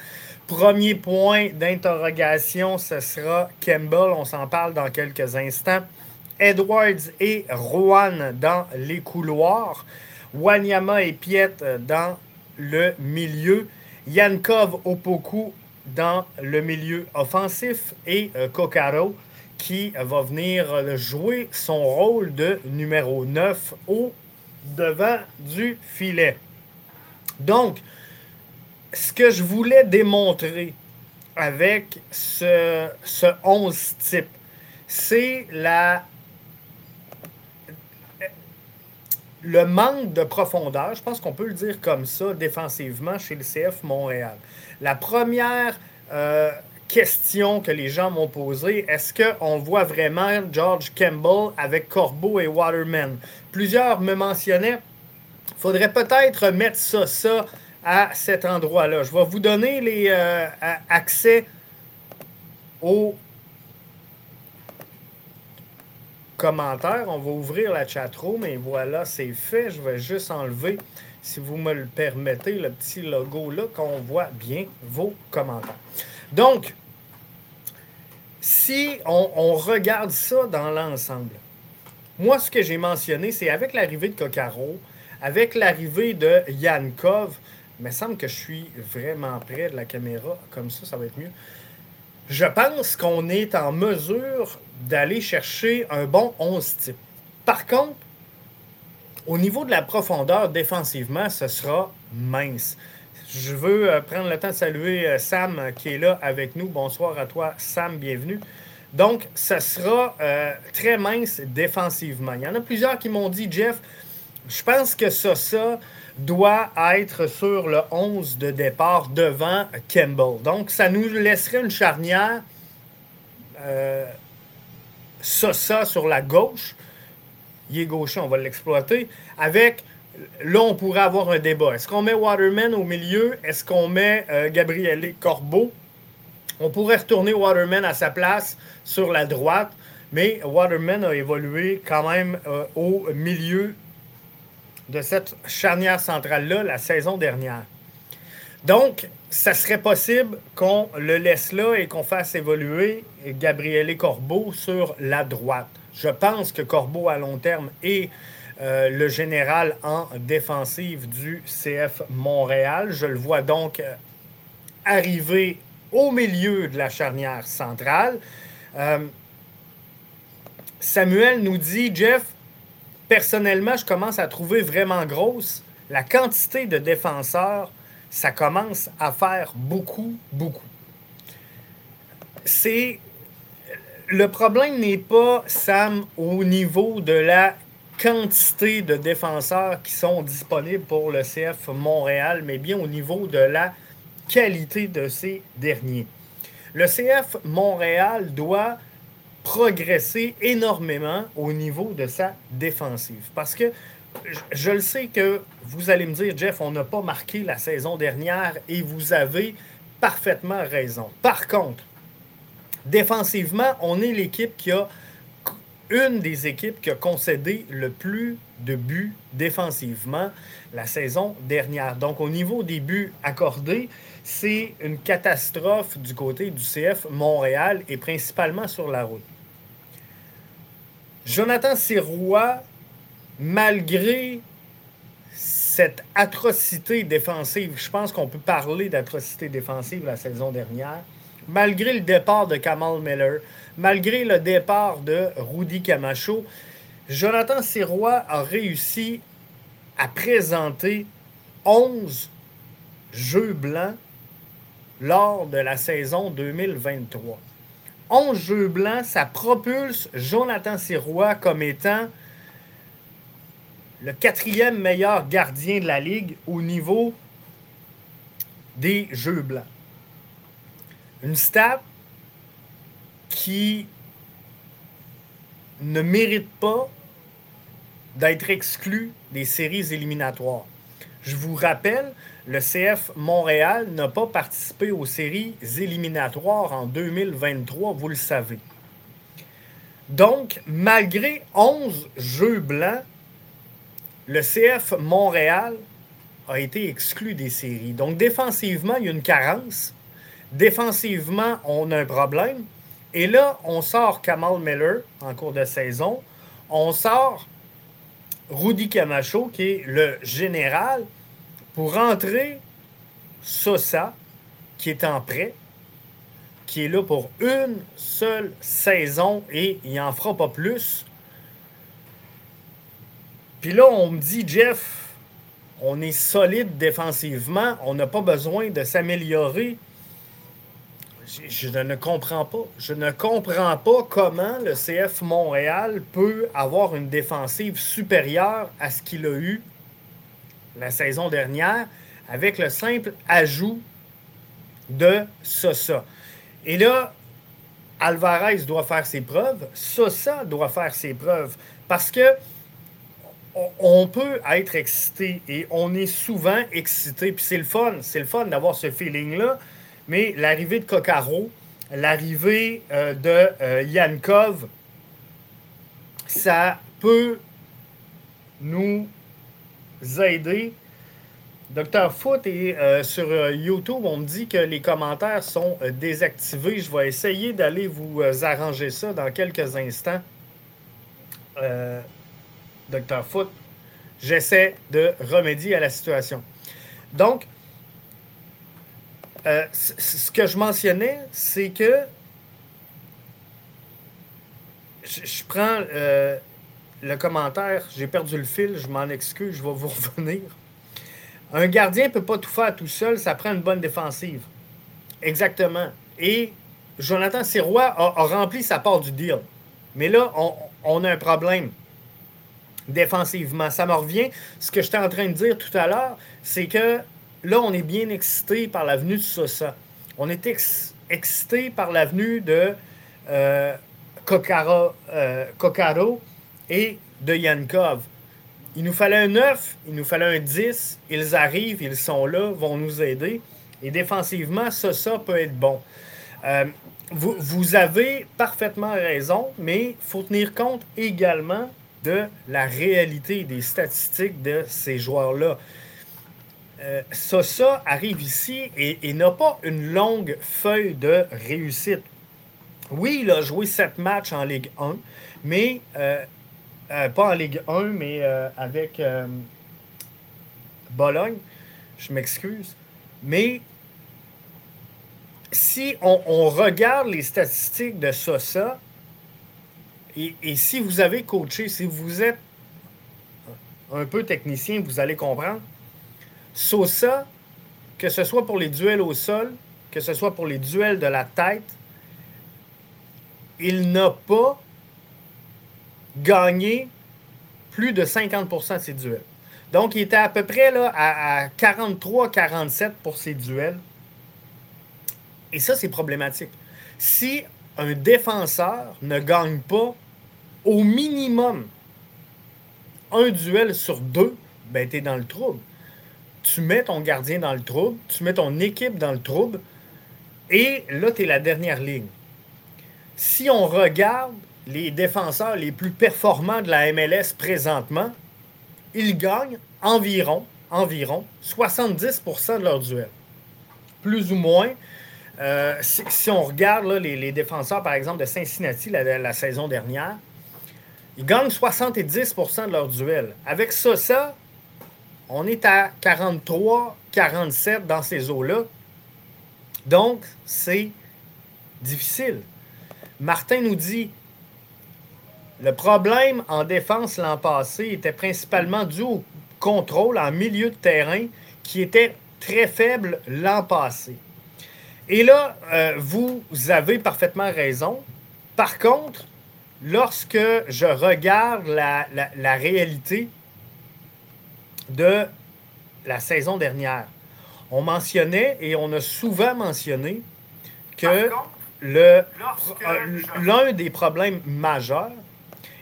Premier point d'interrogation, ce sera Campbell. On s'en parle dans quelques instants. Edwards et Rowan dans les couloirs. Wanyama et Piet dans le milieu. Yankov Opoku dans le milieu offensif. Et euh, Kokaro qui va venir jouer son rôle de numéro 9 au devant du filet. Donc, ce que je voulais démontrer avec ce, ce 11 type, c'est la le manque de profondeur, je pense qu'on peut le dire comme ça, défensivement chez le CF Montréal. La première euh, question que les gens m'ont posée, est-ce qu'on voit vraiment George Campbell avec Corbeau et Waterman? Plusieurs me mentionnaient, il faudrait peut-être mettre ça, ça à cet endroit-là. Je vais vous donner les euh, accès aux commentaires. On va ouvrir la chatroom et voilà, c'est fait. Je vais juste enlever, si vous me le permettez, le petit logo là, qu'on voit bien vos commentaires. Donc, si on, regarde ça dans l'ensemble, moi, ce que j'ai mentionné, c'est avec l'arrivée de Kokaro, avec l'arrivée de Yankov, il me semble que je suis vraiment près de la caméra. Comme ça, ça va être mieux. Je pense qu'on est en mesure d'aller chercher un bon 11 type. Par contre, au niveau de la profondeur défensivement, ce sera mince. Je veux euh, prendre le temps de saluer euh, Sam euh, qui est là avec nous. Bonsoir à toi, Sam, bienvenue. Donc, ce sera très mince défensivement. Il y en a plusieurs qui m'ont dit, Jeff, je pense que ça, ça, doit être sur le 11 de départ devant Campbell. Donc, ça nous laisserait une charnière euh, Sosa sur la gauche. Il est gaucher, on va l'exploiter. Avec, là, on pourrait avoir un débat. Est-ce qu'on met Waterman au milieu? Est-ce qu'on met euh, Corbeau? On pourrait retourner Waterman à sa place sur la droite, mais Waterman a évolué quand même euh, au milieu de cette charnière centrale-là la saison dernière. Donc, ça serait possible qu'on le laisse là et qu'on fasse évoluer Gabriele Corbeau sur la droite. Je pense que Corbeau, à long terme, est euh, le général en défensive du CF Montréal. Je le vois donc euh, arriver au milieu de la charnière centrale. Euh, Samuel nous dit, Jeff, personnellement, je commence à trouver vraiment grosse la quantité de défenseurs. Ça commence à faire beaucoup, beaucoup. C'est le problème n'est pas, Sam, au niveau de la quantité de défenseurs qui sont disponibles pour le CF Montréal, mais bien au niveau de la qualité de ces derniers. Le CF Montréal doit progresser énormément au niveau de sa défensive. Parce que je le sais que vous allez me dire, Jeff, on n'a pas marqué la saison dernière et vous avez parfaitement raison. Par contre, défensivement, on est l'équipe qui a une des équipes qui a concédé le plus de buts défensivement la saison dernière. Donc, au niveau des buts accordés, c'est une catastrophe du côté du CF Montréal et principalement sur la route. Jonathan Sirois, malgré cette atrocité défensive, je pense qu'on peut parler d'atrocité défensive la saison dernière, malgré le départ de Kamal Miller, malgré le départ de Rudy Camacho, Jonathan Sirois a réussi à présenter 11 jeux blancs lors de la saison 2023. 11 jeux blancs, ça propulse Jonathan Sirois comme étant le quatrième meilleur gardien de la ligue au niveau des jeux blancs. Une stat qui ne mérite pas d'être exclu des séries éliminatoires. Je vous rappelle, le CF Montréal n'a pas participé aux séries éliminatoires en 2023, vous le savez. Donc, malgré 11 jeux blancs, le CF Montréal a été exclu des séries. Donc, défensivement, il y a une carence. Défensivement, on a un problème. Et là, on sort Kamal Miller en cours de saison. On sort Rudy Camacho, qui est le général, pour rentrer Sosa, qui est en prêt, qui est là pour une seule saison et il n'en fera pas plus. Puis là, on me dit, Jeff, on est solide défensivement, on n'a pas besoin de s'améliorer. Je, ne comprends pas. Je ne comprends pas comment le CF Montréal peut avoir une défensive supérieure à ce qu'il a eu la saison dernière avec le simple ajout de Sosa. Et là, Alvarez doit faire ses preuves, Sosa doit faire ses preuves. Parce que on peut être excité et on est souvent excité, puis c'est le fun, c'est le fun d'avoir ce feeling-là, mais l'arrivée de Kokaro, l'arrivée euh, de euh, Yankov, ça peut nous aider. Docteur Foot et euh, sur YouTube, on me dit que les commentaires sont désactivés. Je vais essayer d'aller vous arranger ça dans quelques instants. Docteur Foot, j'essaie de remédier à la situation. Donc, euh, ce que je mentionnais, c'est que je, prends euh, le commentaire, j'ai perdu le fil, je m'en excuse, je vais vous (laughs) revenir. Un gardien ne peut pas tout faire tout seul, ça prend une bonne défensive. Exactement. Et Jonathan Sirois a, rempli sa part du deal. Mais là, on a un problème défensivement. Ça me revient. Ce que j'étais en train de dire tout à l'heure, c'est que là, on est bien excité par l'avenue de Sosa. On est excité par l'avenue de euh, euh, Kokaro, et de Yankov. Il nous fallait un 9, il nous fallait un 10. Ils arrivent, ils sont là, vont nous aider. Et défensivement, Sosa peut être bon. Euh, vous, vous, avez parfaitement raison, mais il faut tenir compte également de la réalité des statistiques de ces joueurs-là. Euh, Sosa arrive ici et, n'a pas une longue feuille de réussite. Oui, il a joué sept matchs en Ligue 1, mais euh, euh, pas en Ligue 1, mais avec Bologne. Je m'excuse. Mais si on, regarde les statistiques de Sosa, et, si vous avez coaché, si vous êtes un peu technicien, vous allez comprendre. Sosa, que ce soit pour les duels au sol, que ce soit pour les duels de la tête, il n'a pas gagné plus de 50% de ses duels. Donc, il était à peu près là, à, 43-47 pour ses duels. Et ça, c'est problématique. Si un défenseur ne gagne pas au minimum un duel sur deux, ben, tu es dans le trouble. Tu mets ton gardien dans le trouble, tu mets ton équipe dans le trouble, et là, tu es la dernière ligne. Si on regarde les défenseurs les plus performants de la MLS présentement, ils gagnent environ, environ 70% de leurs duels. Plus ou moins. Euh, si, on regarde les, défenseurs, par exemple, de Cincinnati la, saison dernière, ils gagnent 70% de leurs duels. Avec ça, ça, on est à 43, 47 dans ces eaux-là. Donc, c'est difficile. Martin nous dit le problème en défense l'an passé était principalement dû au contrôle en milieu de terrain qui était très faible l'an passé. Et là, euh, vous avez parfaitement raison. Par contre, lorsque je regarde la, réalité de la saison dernière, on mentionnait et on a souvent mentionné que euh, l'un des problèmes majeurs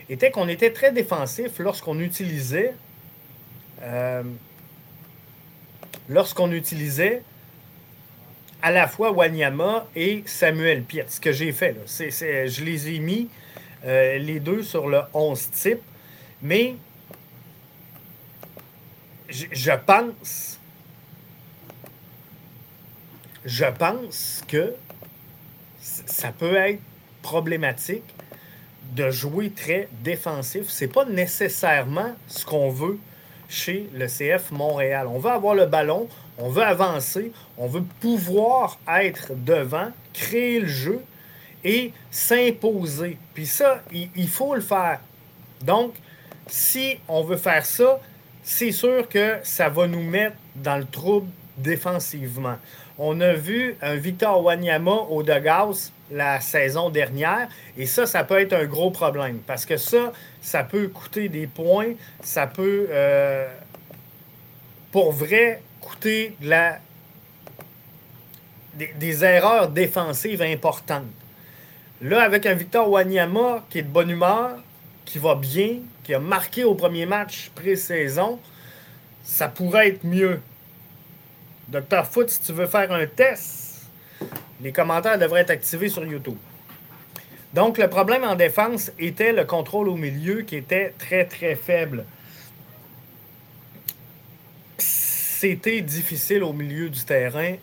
était qu'on était très défensif lorsqu'on utilisait euh, lorsqu'on utilisait à la fois Wanyama et Samuel Piet. Ce que j'ai fait, là, je les ai mis euh, les deux sur le 11 type, mais je pense que ça peut être problématique de jouer très défensif. C'est pas nécessairement ce qu'on veut chez le CF Montréal. On veut avoir le ballon, on veut avancer, on veut pouvoir être devant, créer le jeu et s'imposer. Puis ça, il, faut le faire. Donc, si on veut faire ça, c'est sûr que ça va nous mettre dans le trouble défensivement. On a vu un Victor Wanyama au Degas la saison dernière. Et ça, ça peut être un gros problème parce que ça, ça peut coûter des points, ça peut, euh, pour vrai, coûter la, des, erreurs défensives importantes. Là, avec un Victor Wanyama qui est de bonne humeur, qui va bien, qui a marqué au premier match pré-saison, ça pourrait être mieux. Docteur Foot, si tu veux faire un test, les commentaires devraient être activés sur YouTube. Donc, le problème en défense était le contrôle au milieu qui était très, très faible. C'était difficile au milieu du terrain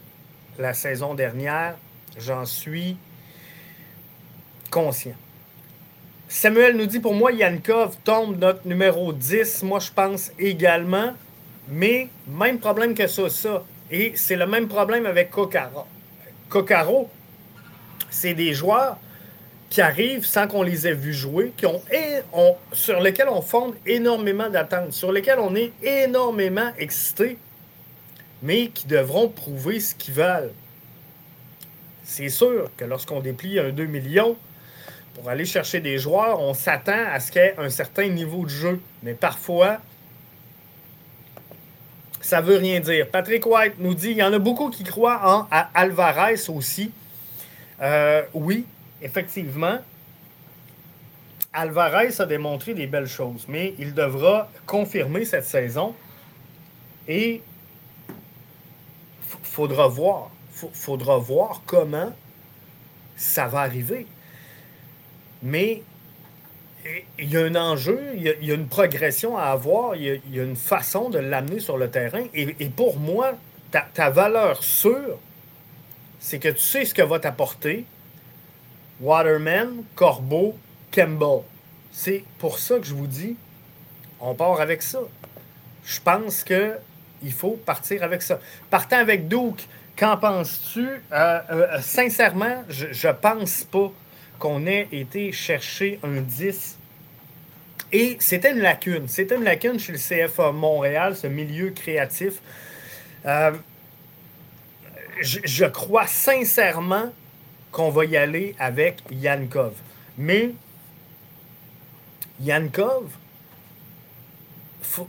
la saison dernière. J'en suis conscient. Samuel nous dit pour moi, Yankov tombe notre numéro 10. Moi, je pense également. Mais même problème que ça, ça. Et c'est le même problème avec Kokara. Cocaro, c'est des joueurs qui arrivent sans qu'on les ait vus jouer, sur lesquels on fonde énormément d'attentes, sur lesquels on est énormément excité, mais qui devront prouver ce qu'ils veulent. C'est sûr que lorsqu'on déplie un 2 millions pour aller chercher des joueurs, on s'attend à ce qu'il y ait un certain niveau de jeu. Mais parfois, ça veut rien dire. Patrick White nous dit il y en a beaucoup qui croient en Alvarez aussi. Euh, oui, effectivement. Alvarez a démontré des belles choses, mais il devra confirmer cette saison et faudra voir. faudra voir comment ça va arriver. Mais il y a un enjeu, il y a, une progression à avoir, il y a, une façon de l'amener sur le terrain. Et, pour moi, ta, valeur sûre, c'est que tu sais ce que va t'apporter Waterman, Corbeau, Campbell. C'est pour ça que je vous dis, on part avec ça. Je pense que il faut partir avec ça. Partant avec Duke, qu'en penses-tu? Euh, euh, sincèrement, je ne pense pas qu'on ait été chercher un 10. Et c'était une lacune. C'était une lacune chez le CFA Montréal, ce milieu créatif. Euh, je, crois sincèrement qu'on va y aller avec Yankov. Mais Yankov,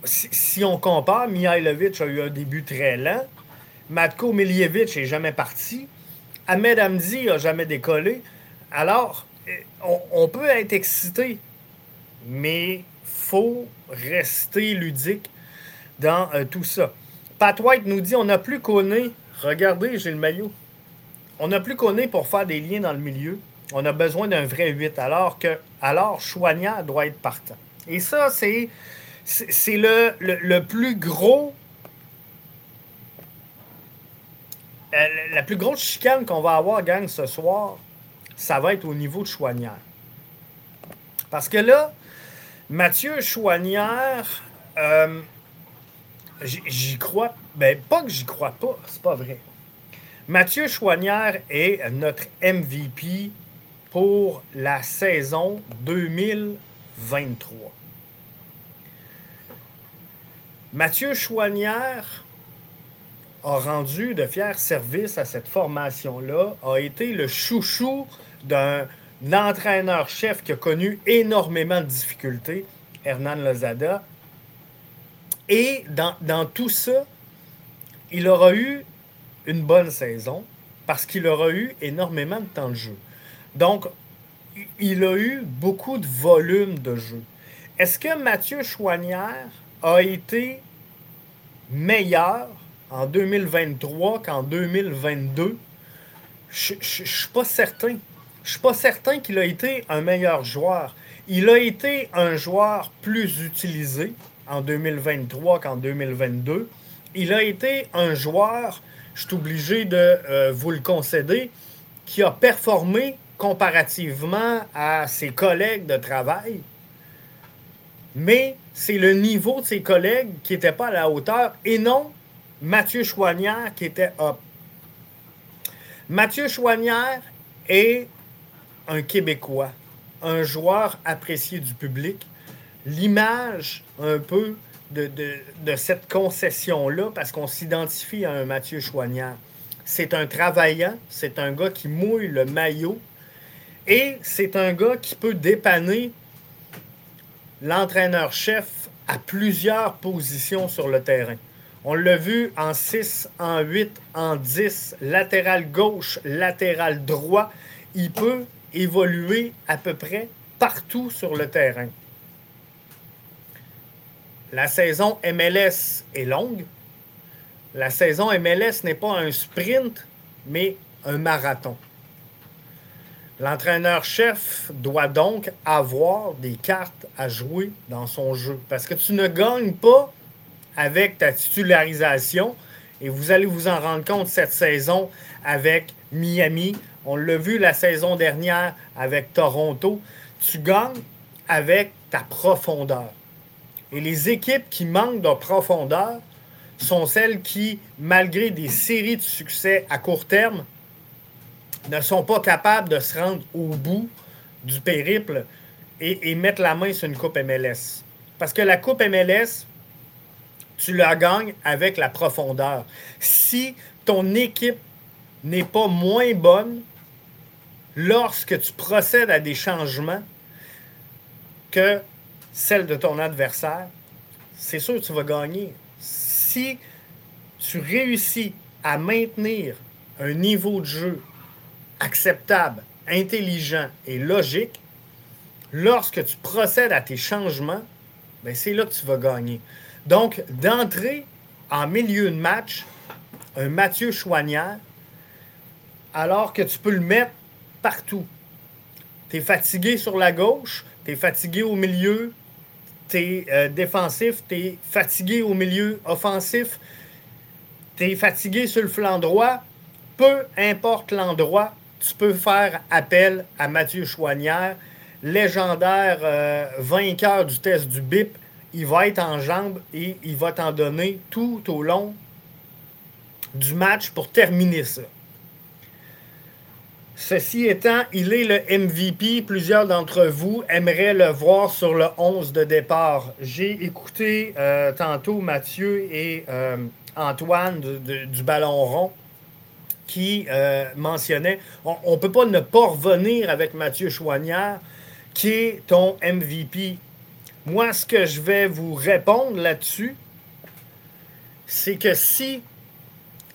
si, on compare, Mihailovic a eu un début très lent. Matko Miljevic n'est jamais parti. Ahmed Hamdi n'a jamais décollé. Alors, on, peut être excité, mais faut rester ludique dans euh, tout ça. Pat White nous dit on n'a plus connu. Regardez, j'ai le maillot. On n'a plus connu pour faire des liens dans le milieu. On a besoin d'un vrai 8, alors que alors Chouanière doit être partant. Et ça, c'est, le, plus gros. Euh, la plus grosse chicane qu'on va avoir, gang, ce soir, ça va être au niveau de Chouanière. Parce que là, Mathieu Chouanière, euh, j'y crois. Ben, pas que j'y crois pas, c'est pas vrai. Mathieu Chouanière est notre MVP pour la saison 2023. Mathieu Chouanière a rendu de fiers services à cette formation-là, a été le chouchou d'un entraîneur-chef qui a connu énormément de difficultés, Hernan Lozada. Et dans, dans tout ça, il aura eu une bonne saison parce qu'il aura eu énormément de temps de jeu. Donc, il a eu beaucoup de volume de jeu. Est-ce que Mathieu Chouanière a été meilleur en 2023 qu'en 2022? Je ne suis pas certain. Je suis pas certain qu'il a été un meilleur joueur. Il a été un joueur plus utilisé en 2023 qu'en 2022. Il a été un joueur, je suis obligé de euh, vous le concéder, qui a performé comparativement à ses collègues de travail, mais c'est le niveau de ses collègues qui n'était pas à la hauteur et non Mathieu Chouanière qui était up. Mathieu Chouanière est un Québécois, un joueur apprécié du public. L'image un peu de, cette concession-là, parce qu'on s'identifie à un Mathieu Chouanière. C'est un travaillant, c'est un gars qui mouille le maillot et c'est un gars qui peut dépanner l'entraîneur-chef à plusieurs positions sur le terrain. On l'a vu en 6, en 8, en 10, latéral gauche, latéral droit. Il peut évoluer à peu près partout sur le terrain. La saison MLS est longue. La saison MLS n'est pas un sprint, mais un marathon. L'entraîneur-chef doit donc avoir des cartes à jouer dans son jeu. Parce que tu ne gagnes pas avec ta titularisation. Et vous allez vous en rendre compte cette saison avec Miami. On l'a vu la saison dernière avec Toronto. Tu gagnes avec ta profondeur. Et les équipes qui manquent de profondeur sont celles qui, malgré des séries de succès à court terme, ne sont pas capables de se rendre au bout du périple et, mettre la main sur une Coupe MLS. Parce que la Coupe MLS, tu la gagnes avec la profondeur. Si ton équipe n'est pas moins bonne lorsque tu procèdes à des changements que celle de ton adversaire, c'est sûr que tu vas gagner. Si tu réussis à maintenir un niveau de jeu acceptable, intelligent et logique, lorsque tu procèdes à tes changements, ben c'est là que tu vas gagner. Donc, d'entrer en milieu de match, un Mathieu Chouanière, alors que tu peux le mettre partout. Tu es fatigué sur la gauche, tu es fatigué au milieu, tu es euh, défensif, tu es fatigué au milieu offensif, tu es fatigué sur le flanc droit, peu importe l'endroit, tu peux faire appel à Mathieu Chouanière, légendaire euh, vainqueur du test du BIP. Il va être en jambes et il va t'en donner tout au long du match pour terminer ça. Ceci étant, il est le MVP. Plusieurs d'entre vous aimeraient le voir sur le 11 de départ. J'ai écouté euh, tantôt Mathieu et euh, Antoine du Ballon Rond qui euh, mentionnait on ne peut pas ne pas revenir avec Mathieu Chouanière, qui est ton MVP. Moi, ce que je vais vous répondre là-dessus, c'est que si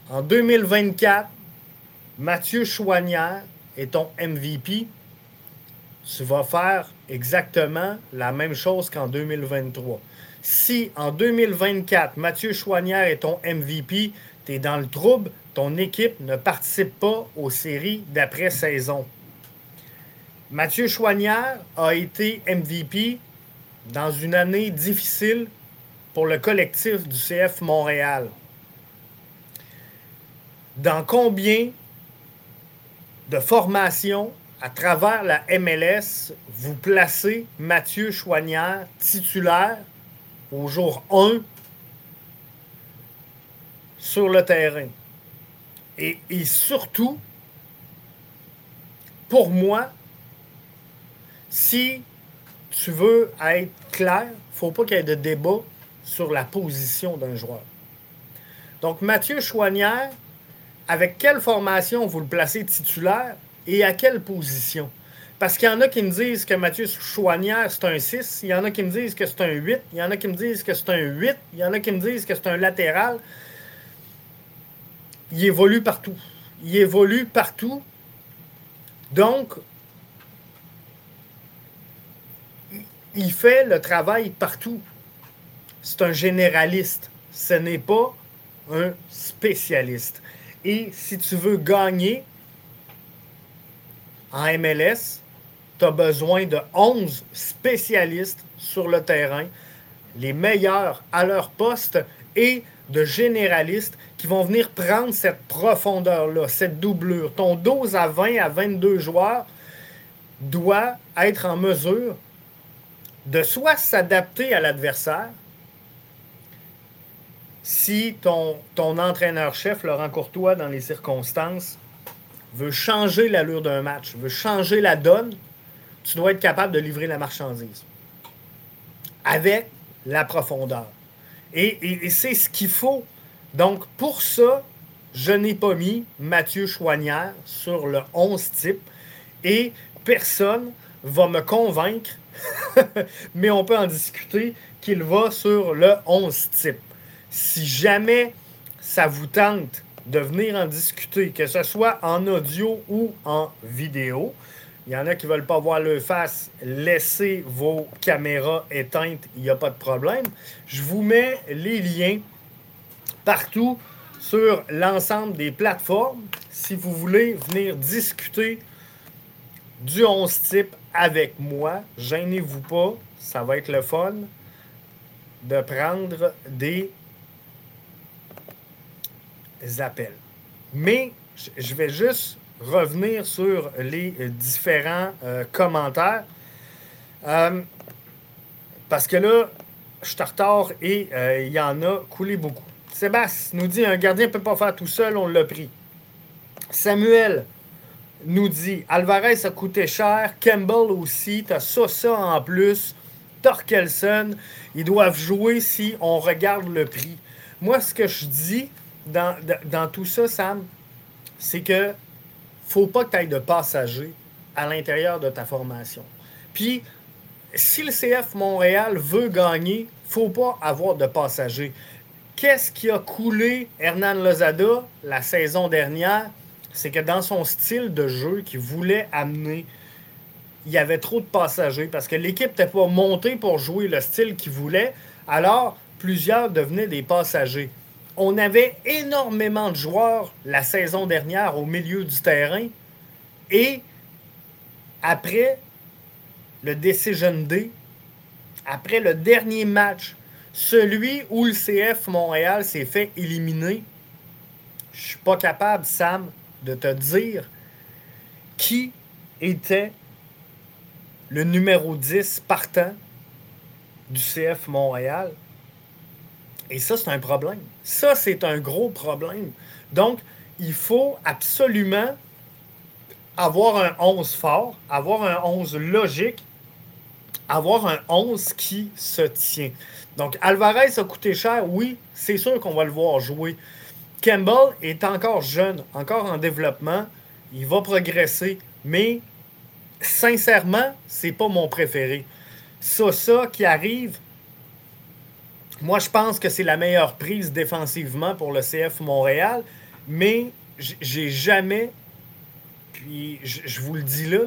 en 2024, Mathieu Chouanière est ton MVP, tu vas faire exactement la même chose qu'en 2023. Si en 2024, Mathieu Chouanière est ton MVP, tu es dans le trouble, ton équipe ne participe pas aux séries d'après-saison. Mathieu Chouanière a été MVP dans une année difficile pour le collectif du CF Montréal. Dans combien de formations à travers la MLS vous placez Mathieu Chouanière titulaire au jour 1 sur le terrain? Et, et surtout, pour moi, si tu veux être clair, il ne faut pas qu'il y ait de débat sur la position d'un joueur. Donc, Mathieu Chouanière, avec quelle formation vous le placez titulaire et à quelle position? Parce qu'il y en a qui me disent que Mathieu Chouanière, c'est un 6. Il y en a qui me disent que c'est un 8. Il y en a qui me disent que c'est un 8. Il y en a qui me disent que c'est un latéral. Il évolue partout. Il évolue partout. Donc, il fait le travail partout. C'est un généraliste. Ce n'est pas un spécialiste. Et si tu veux gagner en MLS, tu as besoin de 11 spécialistes sur le terrain, les meilleurs à leur poste et de généralistes qui vont venir prendre cette profondeur-là, cette doublure. Ton 12 à 20 à 22 joueurs doit être en mesure de soit s'adapter à l'adversaire, si ton, entraîneur-chef, Laurent Courtois, dans les circonstances, veut changer l'allure d'un match, veut changer la donne, tu dois être capable de livrer la marchandise avec la profondeur. Et, c'est ce qu'il faut. Donc, pour ça, je n'ai pas mis Mathieu Chouanière sur le 11 type et personne va me convaincre (laughs) mais on peut en discuter, qu'il va sur le 11 type. Si jamais ça vous tente de venir en discuter, que ce soit en audio ou en vidéo, il y en a qui ne veulent pas voir le face, laissez vos caméras éteintes, il n'y a pas de problème. Je vous mets les liens partout sur l'ensemble des plateformes si vous voulez venir discuter du 11 type avec moi. Gênez-vous pas, ça va être le fun de prendre des appels. Mais je vais juste revenir sur les différents euh, commentaires. Euh, parce que là, je suis retard et euh, il y en a coulé beaucoup. Sébastien nous dit un gardien ne peut pas faire tout seul, on l'a pris. Samuel, nous dit Alvarez a coûté cher, Campbell aussi, t'as ça, ça en plus, Torkelson, ils doivent jouer si on regarde le prix. Moi, ce que je dis dans, dans tout ça, Sam, c'est que faut pas que tu ailles de passagers à l'intérieur de ta formation. Puis, si le CF Montréal veut gagner, faut pas avoir de passagers. Qu'est-ce qui a coulé Hernan Lozada la saison dernière? C'est que dans son style de jeu qu'il voulait amener, il y avait trop de passagers parce que l'équipe n'était pas montée pour jouer le style qu'il voulait. Alors, plusieurs devenaient des passagers. On avait énormément de joueurs la saison dernière au milieu du terrain. Et après le Decision D, après le dernier match, celui où le CF Montréal s'est fait éliminer, je suis pas capable, Sam, de te dire qui était le numéro 10 partant du CF Montréal. Et ça, c'est un problème. Ça, c'est un gros problème. Donc, il faut absolument avoir un 11 fort, avoir un 11 logique, avoir un 11 qui se tient. Donc, Alvarez a coûté cher, oui, c'est sûr qu'on va le voir jouer. Campbell est encore jeune, encore en développement. Il va progresser. Mais sincèrement, c'est pas mon préféré. Ça, ça qui arrive, moi je pense que c'est la meilleure prise défensivement pour le CF Montréal, mais j'ai jamais, puis je vous le dis là,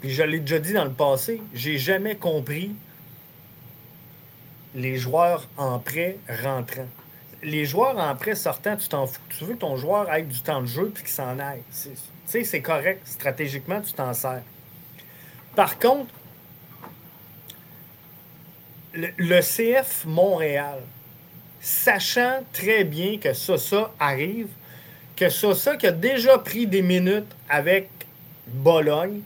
puis je l'ai déjà dit dans le passé, j'ai jamais compris les joueurs en prêt rentrant. Les joueurs en prêt sortant, tu t'en fous. Tu veux que ton joueur ait du temps de jeu puis qu'il s'en aille. Tu sais, c'est correct. Stratégiquement, tu t'en sers. Par contre, le, CF Montréal, sachant très bien que ça, ça arrive, que ça, ça qui a déjà pris des minutes avec Bologne,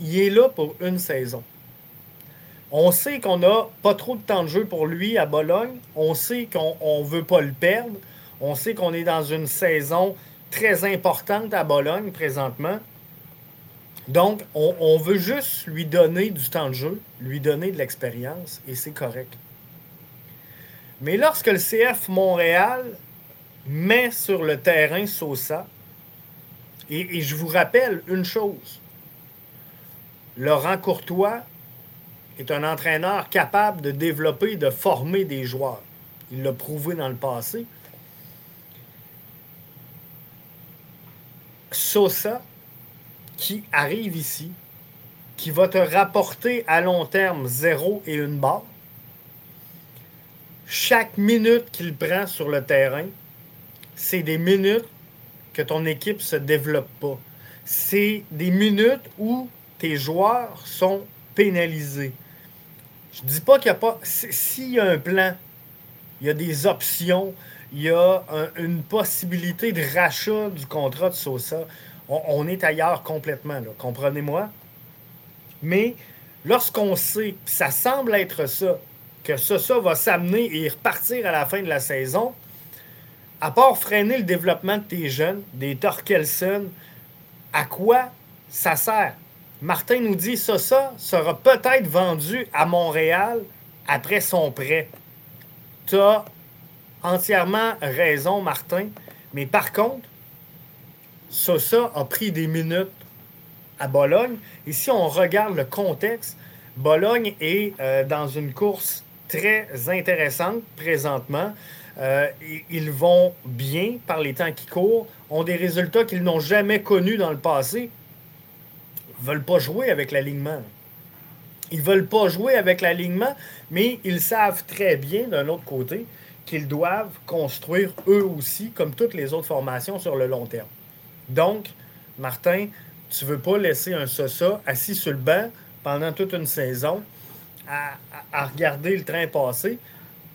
il est là pour une saison. On sait qu'on n'a pas trop de temps de jeu pour lui à Bologne. On sait qu'on ne veut pas le perdre. On sait qu'on est dans une saison très importante à Bologne présentement. Donc, on, veut juste lui donner du temps de jeu, lui donner de l'expérience, et c'est correct. Mais lorsque le CF Montréal met sur le terrain Sosa, et, je vous rappelle une chose, Laurent Courtois est un entraîneur capable de développer, de former des joueurs. Il l'a prouvé dans le passé. Sosa qui arrive ici, qui va te rapporter à long terme zéro et une barre. Chaque minute qu'il prend sur le terrain, c'est des minutes que ton équipe ne se développe pas. C'est des minutes où tes joueurs sont pénalisés. Je ne dis pas qu'il n'y a pas. S'il y a un plan, il y a des options, il y a une possibilité de rachat du contrat de Sosa on, est ailleurs complètement, comprenez-moi. Mais lorsqu'on sait, ça semble être ça, que ça va s'amener et repartir à la fin de la saison, à part freiner le développement de tes jeunes, des Torkelson, à quoi ça sert? Martin nous dit ça, ça sera peut-être vendu à Montréal après son prêt. Tu as entièrement raison, Martin. Mais par contre, Sosa a pris des minutes à Bologne. Et si on regarde le contexte, Bologne est euh, dans une course très intéressante présentement. Euh, ils vont bien par les temps qui courent, ont des résultats qu'ils n'ont jamais connus dans le passé. Veulent pas jouer avec l'alignement. Ils ne veulent pas jouer avec l'alignement, mais ils savent très bien, d'un autre côté, qu'ils doivent construire eux aussi, comme toutes les autres formations, sur le long terme. Donc, Martin, tu ne veux pas laisser un Sosa assis sur le banc pendant toute une saison à, regarder le train passer.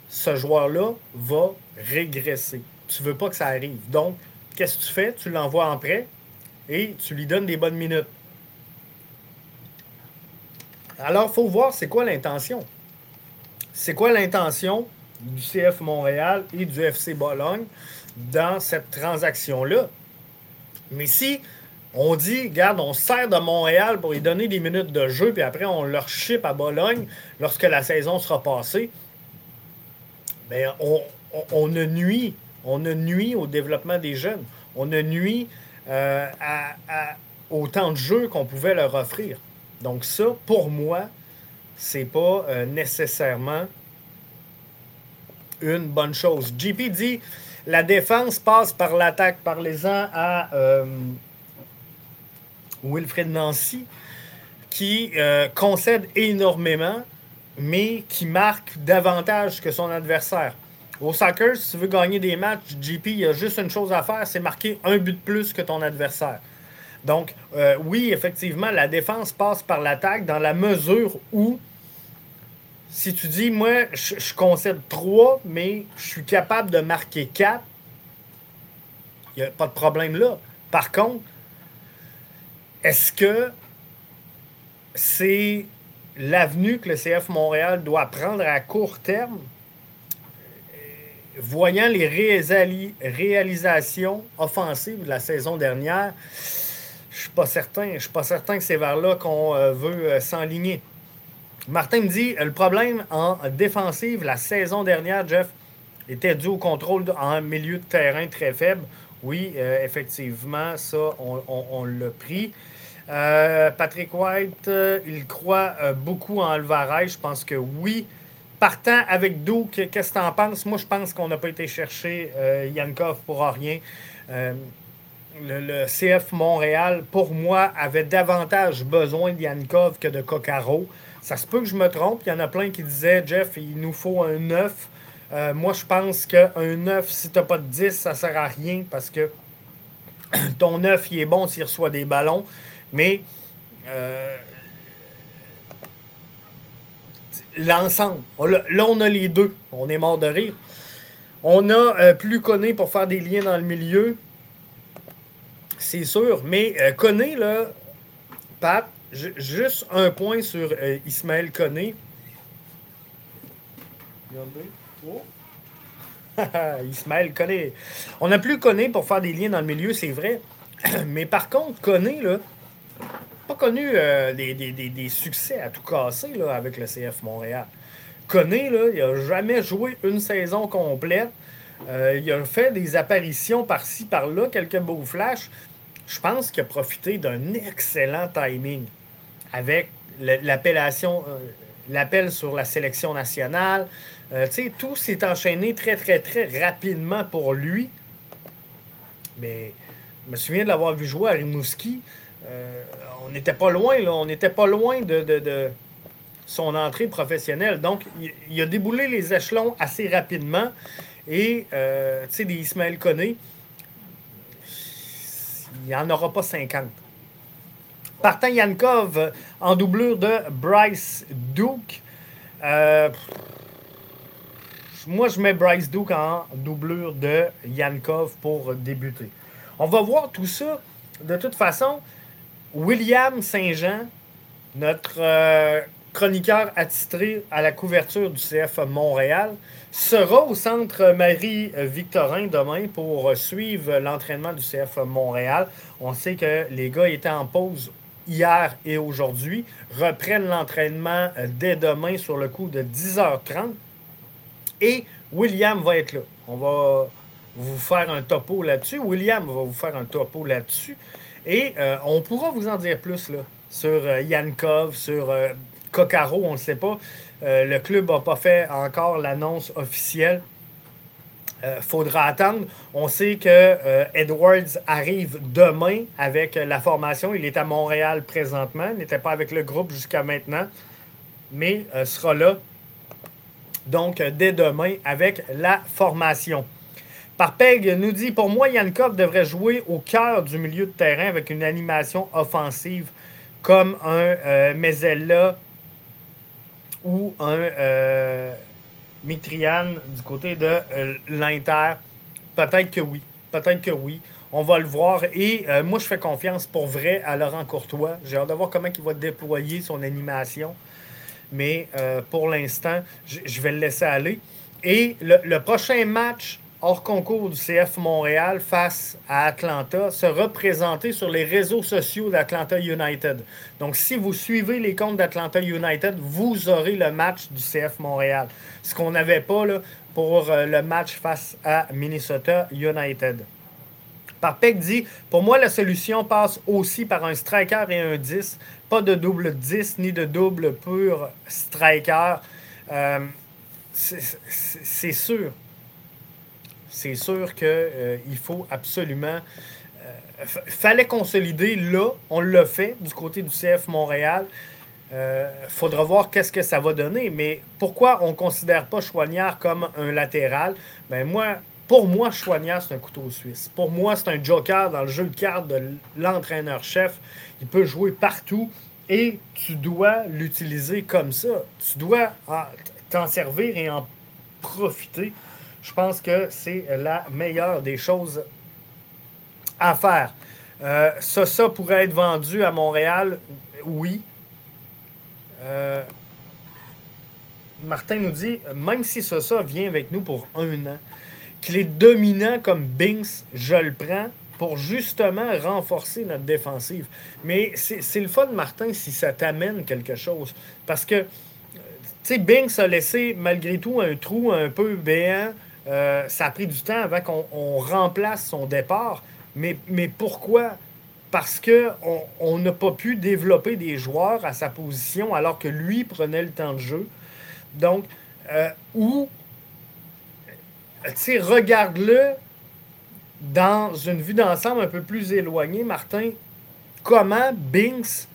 Ce joueur-là va régresser. Tu ne veux pas que ça arrive. Donc, qu'est-ce que tu fais? Tu l'envoies en prêt et tu lui donnes des bonnes minutes. Alors, il faut voir c'est quoi l'intention. C'est quoi l'intention du CF Montréal et du FC Bologne dans cette transaction-là? Mais si on dit, regarde, on sert de Montréal pour lui donner des minutes de jeu, puis après on leur ship à Bologne lorsque la saison sera passée, bien, on, on, ne nuit, on ne nuit au développement des jeunes. On ne nuit euh, au temps de jeu qu'on pouvait leur offrir. Donc ça, pour moi, c'est pas euh, nécessairement une bonne chose. JP dit la défense passe par l'attaque. Parlez-en à euh, Wilfred Nancy, qui euh, concède énormément, mais qui marque davantage que son adversaire. Au soccer, si tu veux gagner des matchs, JP, il y a juste une chose à faire, c'est marquer un but de plus que ton adversaire. Donc, euh, oui, effectivement, la défense passe par l'attaque dans la mesure où si tu dis, moi, je, concède 3, mais je suis capable de marquer 4, il n'y a pas de problème là. Par contre, est-ce que c'est l'avenue que le CF Montréal doit prendre à court terme? Voyant les réalisations offensives de la saison dernière, je suis pas certain. Je suis pas certain que c'est vers là qu'on euh, veut euh, s'enligner. Martin me dit le problème en défensive la saison dernière, Jeff, était dû au contrôle en milieu de terrain très faible. Oui, euh, effectivement, ça, on, l'a pris. Patrick White, il croit beaucoup en Alvarez. Je pense que oui. Partant avec Duke, qu'est-ce que tu en penses? Moi, je pense qu'on n'a pas été chercher Yankov pour rien. Le, CF Montréal, pour moi, avait davantage besoin de Yankov que de Coccaro. Ça se peut que je me trompe. Il y en a plein qui disaient, Jeff, il nous faut un 9. Euh, moi, je pense qu'un 9, si tu n'as pas de 10, ça ne sert à rien parce que (clears throat) ton 9, il est bon s'il reçoit des ballons. Mais euh, l'ensemble, là, on a les deux. On est mort de rire. On a euh, plus Conné pour faire des liens dans le milieu. C'est sûr. Mais Conné, là, Pat, juste un point sur Ismaël Conné. (laughs) Ismaël connaît. On n'a plus connu pour faire des liens dans le milieu, c'est vrai. (clears throat) Mais par contre, Koné, là, pas connu euh, des, succès à tout casser là, avec le CF Montréal. Koné, là, il n'a jamais joué une saison complète. Euh, il a fait des apparitions par-ci, par-là, quelques beaux flashs. Je pense qu'il a profité d'un excellent timing avec l'appellation, euh, l'appel sur la sélection nationale, euh, tout s'est enchaîné très, très, très rapidement pour lui. Mais je me souviens de l'avoir vu jouer à Rimouski. Euh, on n'était pas loin, là. On n'était pas loin de, son entrée professionnelle. Donc, il, a déboulé les échelons assez rapidement. Et, tu sais, des Ismaël Koné, il n'y en aura pas 50. Partant Yankov en doublure de Bryce Duke. Euh, moi, je mets Bryce Duke en doublure de Yankov pour débuter. On va voir tout ça. De toute façon, William Saint-Jean, notre euh, chroniqueur attitré à la couverture du CF Montréal, sera au centre Marie-Victorin demain pour suivre l'entraînement du CF Montréal. On sait que les gars étaient en pause hier et aujourd'hui, reprennent l'entraînement dès demain sur le coup de 10h30. Et William va être là. On va vous faire un topo là-dessus. William va vous faire un topo là-dessus. Et euh, on pourra vous en dire plus là, sur euh, Yankov, sur euh, on ne sait pas. le club n'a pas fait encore l'annonce officielle. faudra attendre. On sait que Edwards arrive demain avec la formation. Il est à Montréal présentement. Il n'était pas avec le groupe jusqu'à maintenant, mais sera là donc dès demain avec la formation. Parpeg nous dit Pour moi, Yankov devrait jouer au cœur du milieu de terrain avec une animation offensive comme un euh, Mezella ou un euh, Mitrian du côté de euh, l'Inter. Peut-être que oui. Peut-être que oui. On va le voir. Et moi, je fais confiance pour vrai à Laurent Courtois. J'ai hâte de voir comment il va déployer son animation mais euh, pour l'instant, je vais le laisser aller. Et le, prochain match hors concours du CF Montréal face à Atlanta sera présenté sur les réseaux sociaux d'Atlanta United. Donc, si vous suivez les comptes d'Atlanta United, vous aurez le match du CF Montréal. Ce qu'on n'avait pas là, pour euh, le match face à Minnesota United. Parpec dit Pour moi, la solution passe aussi par un striker et un 10 pas de double 10 ni de double pur striker. Euh, c'est sûr. C'est sûr qu'il euh, faut absolument. Euh, fallait consolider là. On l'a fait du côté du CF Montréal. Il faudra voir qu'est-ce que ça va donner. Mais pourquoi on ne considère pas Chouanière comme un latéral? Ben moi, pour moi, Chouanière, c'est un couteau suisse. Pour moi, c'est un joker dans le jeu de cartes de l'entraîneur-chef. Il peut jouer partout et tu dois l'utiliser comme ça. Tu dois t'en servir et en profiter. Je pense que c'est la meilleure des choses à faire. Euh, ça, ça pourrait être vendu à Montréal, oui. Euh, Martin nous dit, même si ça, ça vient avec nous pour un an, qu'il est dominant comme Binks, je le prends pour justement renforcer notre défensive. Mais c'est le fun, Martin, si ça t'amène quelque chose. Parce que, tu sais, Binks a laissé malgré tout un trou un peu béant Euh, ça a pris du temps avant qu'on remplace son départ. Mais, mais pourquoi? Parce qu'on on n'a pas pu développer des joueurs à sa position alors que lui prenait le temps de jeu. Donc, euh, ou, tu sais, regarde-le dans une vue d'ensemble un peu plus éloignée, Martin, comment Binks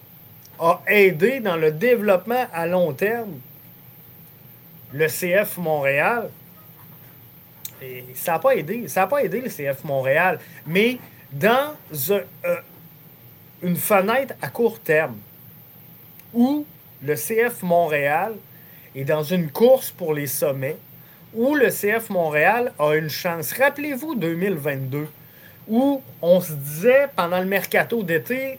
a aidé dans le développement à long terme le CF Montréal. Ça n'a pas aidé. Ça n'a pas aidé le CF Montréal. Mais dans euh, une fenêtre à court terme où le CF Montréal est dans une course pour les sommets, où le CF Montréal a une chance. Rappelez-vous 2022, où on se disait pendant le mercato d'été,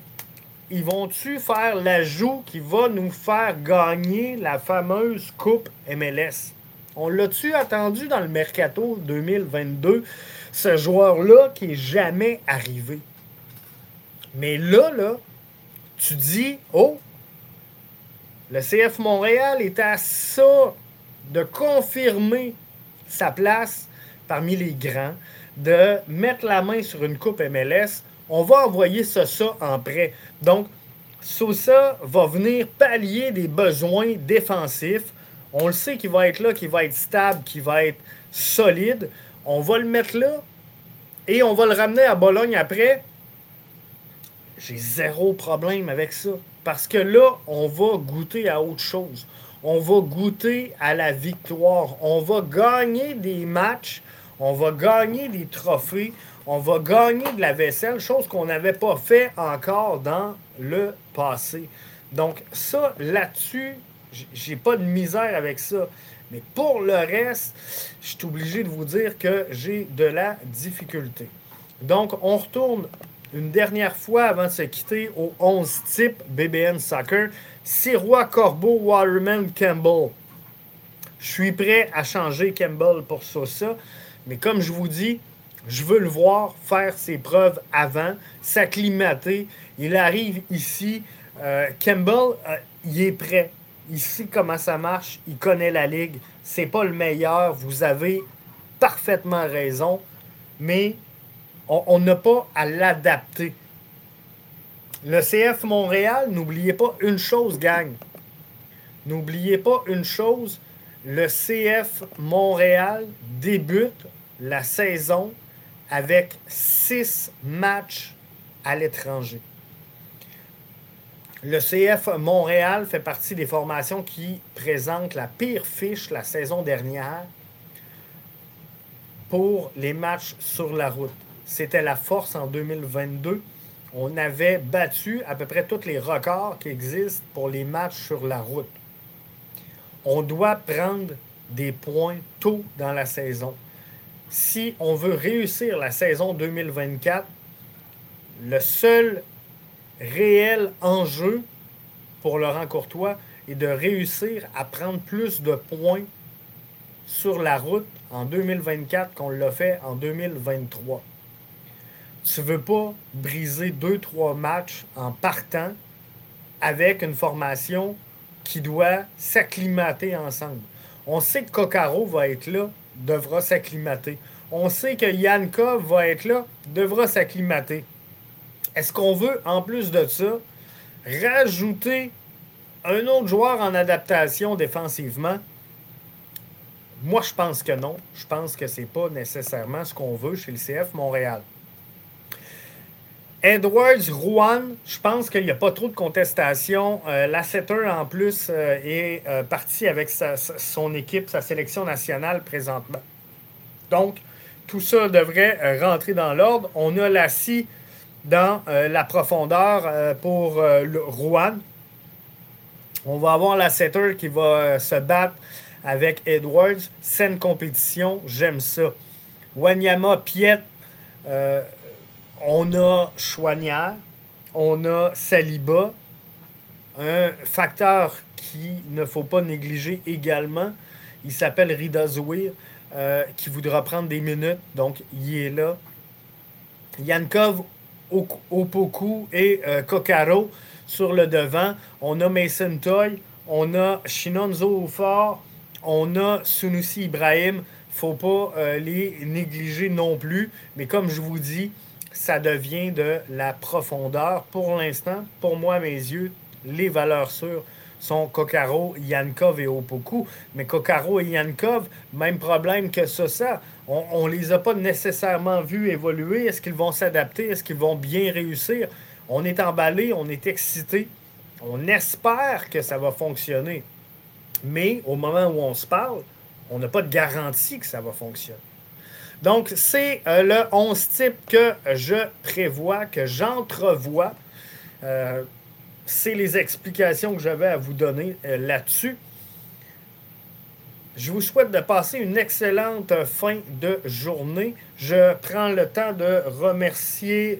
ils vont-tu faire l'ajout qui va nous faire gagner la fameuse Coupe MLS? On l'a-tu attendu dans le mercato 2022, ce joueur-là qui est jamais arrivé? Mais là, là, tu dis, oh, le CF Montréal est à ça de confirmer sa place parmi les grands, de mettre la main sur une coupe MLS. On va envoyer ça, ça en prêt. Donc, Sosa va venir pallier des besoins défensifs. On le sait qu'il va être là, qu'il va être stable, qu'il va être solide. On va le mettre là et on va le ramener à Bologne après. J'ai zéro problème avec ça. Parce que là, on va goûter à autre chose. On va goûter à la victoire. On va gagner des matchs. On va gagner des trophées. On va gagner de la vaisselle, chose qu'on n'avait pas fait encore dans le passé. Donc, ça, là-dessus, j'ai pas de misère avec ça. Mais pour le reste, je suis obligé de vous dire que j'ai de la difficulté. Donc, on retourne une dernière fois avant de se quitter au 11 type BBN Soccer. Sirois, Corbeau, Waterman, Campbell. Je suis prêt à changer Campbell pour ça, mais comme je vous dis, je veux le voir faire ses preuves avant, s'acclimater. Il arrive ici. Euh, Campbell, euh, il est prêt. Il sait comment ça marche. Il connaît la ligue. C'est pas le meilleur. Vous avez parfaitement raison. Mais on n'a pas à l'adapter. Le CF Montréal, n'oubliez pas une chose, gang. N'oubliez pas une chose. Le CF Montréal débute la saison avec six matchs à l'étranger. Le CF Montréal fait partie des formations qui présentent la pire fiche la saison dernière pour les matchs sur la route. C'était la force en 2022. On avait battu à peu près tous les records qui existent pour les matchs sur la route. On doit prendre des points tôt dans la saison. Si on veut réussir la saison 2024, le seul réel enjeu pour Laurent Courtois est de réussir à prendre plus de points sur la route en 2024 qu'on l'a fait en 2023 tu veux pas briser deux, trois matchs en partant avec une formation qui doit s'acclimater ensemble. On sait que Kokaro va être là, devra s'acclimater. On sait que Yankov va être là, devra s'acclimater. Est-ce qu'on veut, en plus de ça, rajouter un autre joueur en adaptation défensivement? Moi, je pense que non. Je pense que ce n'est pas nécessairement ce qu'on veut chez le CF Montréal. Edwards, Rouen, je pense qu'il n'y a pas trop de contestation. Euh, en plus, euh, est euh, parti avec son équipe, sa sélection nationale présentement. Donc, tout ça devrait rentrer dans l'ordre. On a la dans la profondeur pour Rouen. On va avoir la Setter qui va se battre avec Edwards. Saine compétition, j'aime ça. Wanyama, Piet, on a Chouanière, on a Saliba, un facteur qui ne faut pas négliger également. Il s'appelle Rida Zouir, euh, qui voudra prendre des minutes, donc il est là. Yankov, Opoku et euh, Kokaro sur le devant. On a Mason Toy, on a Shinonzo Fort, on a Sunusi Ibrahim. faut pas euh, les négliger non plus. Mais comme je vous dis, ça devient de la profondeur. Pour l'instant, pour moi, mes yeux, les valeurs sûres sont Kokaro, Yankov et Opoku. Mais Kokaro et Yankov, même problème que ça, ça. On ne les a pas nécessairement vus évoluer. Est-ce qu'ils vont s'adapter? Est-ce qu'ils vont bien réussir? On est emballé, on est excité. On espère que ça va fonctionner. Mais au moment où on se parle, on n'a pas de garantie que ça va fonctionner. Donc, c'est euh, le 11 type que je prévois, que j'entrevois. Euh, c'est les explications que j'avais à vous donner euh, là-dessus. Je vous souhaite de passer une excellente fin de journée. Je prends le temps de remercier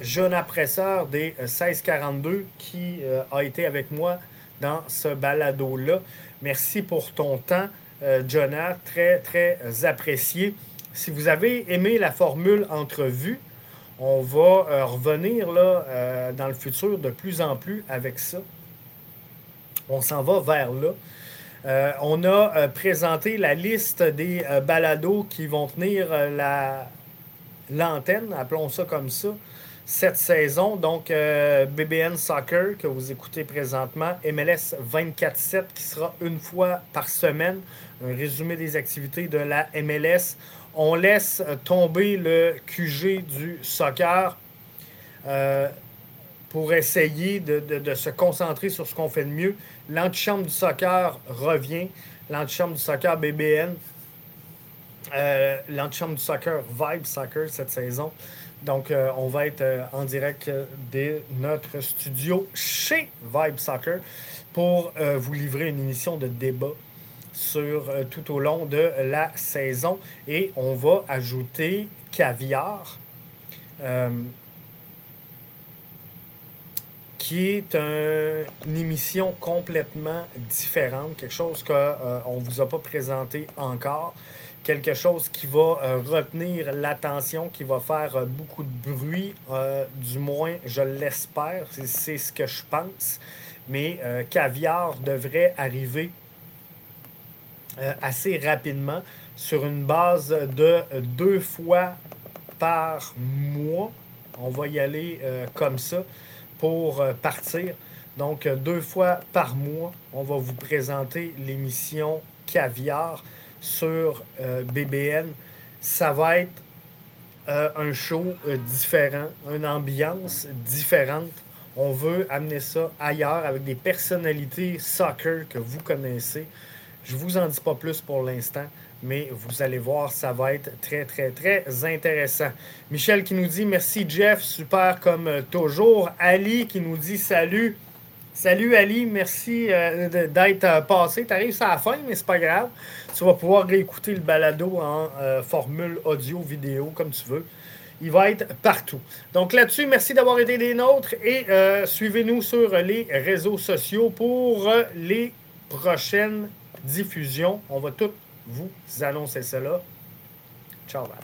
Jeune Presseur des 1642 qui a été avec moi dans ce balado-là. Merci pour ton temps. Euh, Jonah, très, très apprécié. Si vous avez aimé la formule entrevue, on va euh, revenir là, euh, dans le futur de plus en plus avec ça. On s'en va vers là. On a présenté la liste des balados qui vont tenir l'antenne, appelons ça comme ça, cette saison. Donc, BBN Soccer que vous écoutez présentement, MLS 24-7 qui sera une fois par semaine un résumé des activités de la MLS. On laisse tomber le QG du soccer euh, pour essayer de, se concentrer sur ce qu'on fait de mieux. L'antichambre du soccer revient. L'antichambre du soccer BBN. Euh, l'antichambre du soccer Vibe Soccer cette saison. Donc, euh, on va être en direct de notre studio chez Vibe Soccer pour vous livrer une émission de débat sur euh, tout au long de la saison. Et on va ajouter caviar, euh, qui est une émission complètement différente, quelque chose qu'on euh, ne vous a pas présenté encore, quelque chose qui va retenir l'attention, qui va faire beaucoup de bruit, du moins je l'espère, c'est ce que je pense. Mais Caviar devrait arriver euh, assez rapidement sur une base de deux fois par mois. On va y aller euh, comme ça pour euh, partir. Donc, deux fois par mois, on va vous présenter l'émission Caviar sur BBN. Ça va être un show différent, une ambiance différente. On veut amener ça ailleurs avec des personnalités soccer que vous connaissez. Je vous en dis pas plus pour l'instant, mais vous allez voir, ça va être très, très, très intéressant. Michel qui nous dit merci Jeff, super comme toujours. Ali qui nous dit salut. Salut Ali, merci euh, d'être euh, passé. Tu arrives à la fin, mais c'est pas grave. Tu vas pouvoir réécouter le balado en euh, formule audio, vidéo, comme tu veux. Il va être partout. Donc là-dessus, merci d'avoir été des nôtres et suivez-nous sur les réseaux sociaux pour les prochaines diffusion. On va tout vous annoncez cela. Ciao, bye.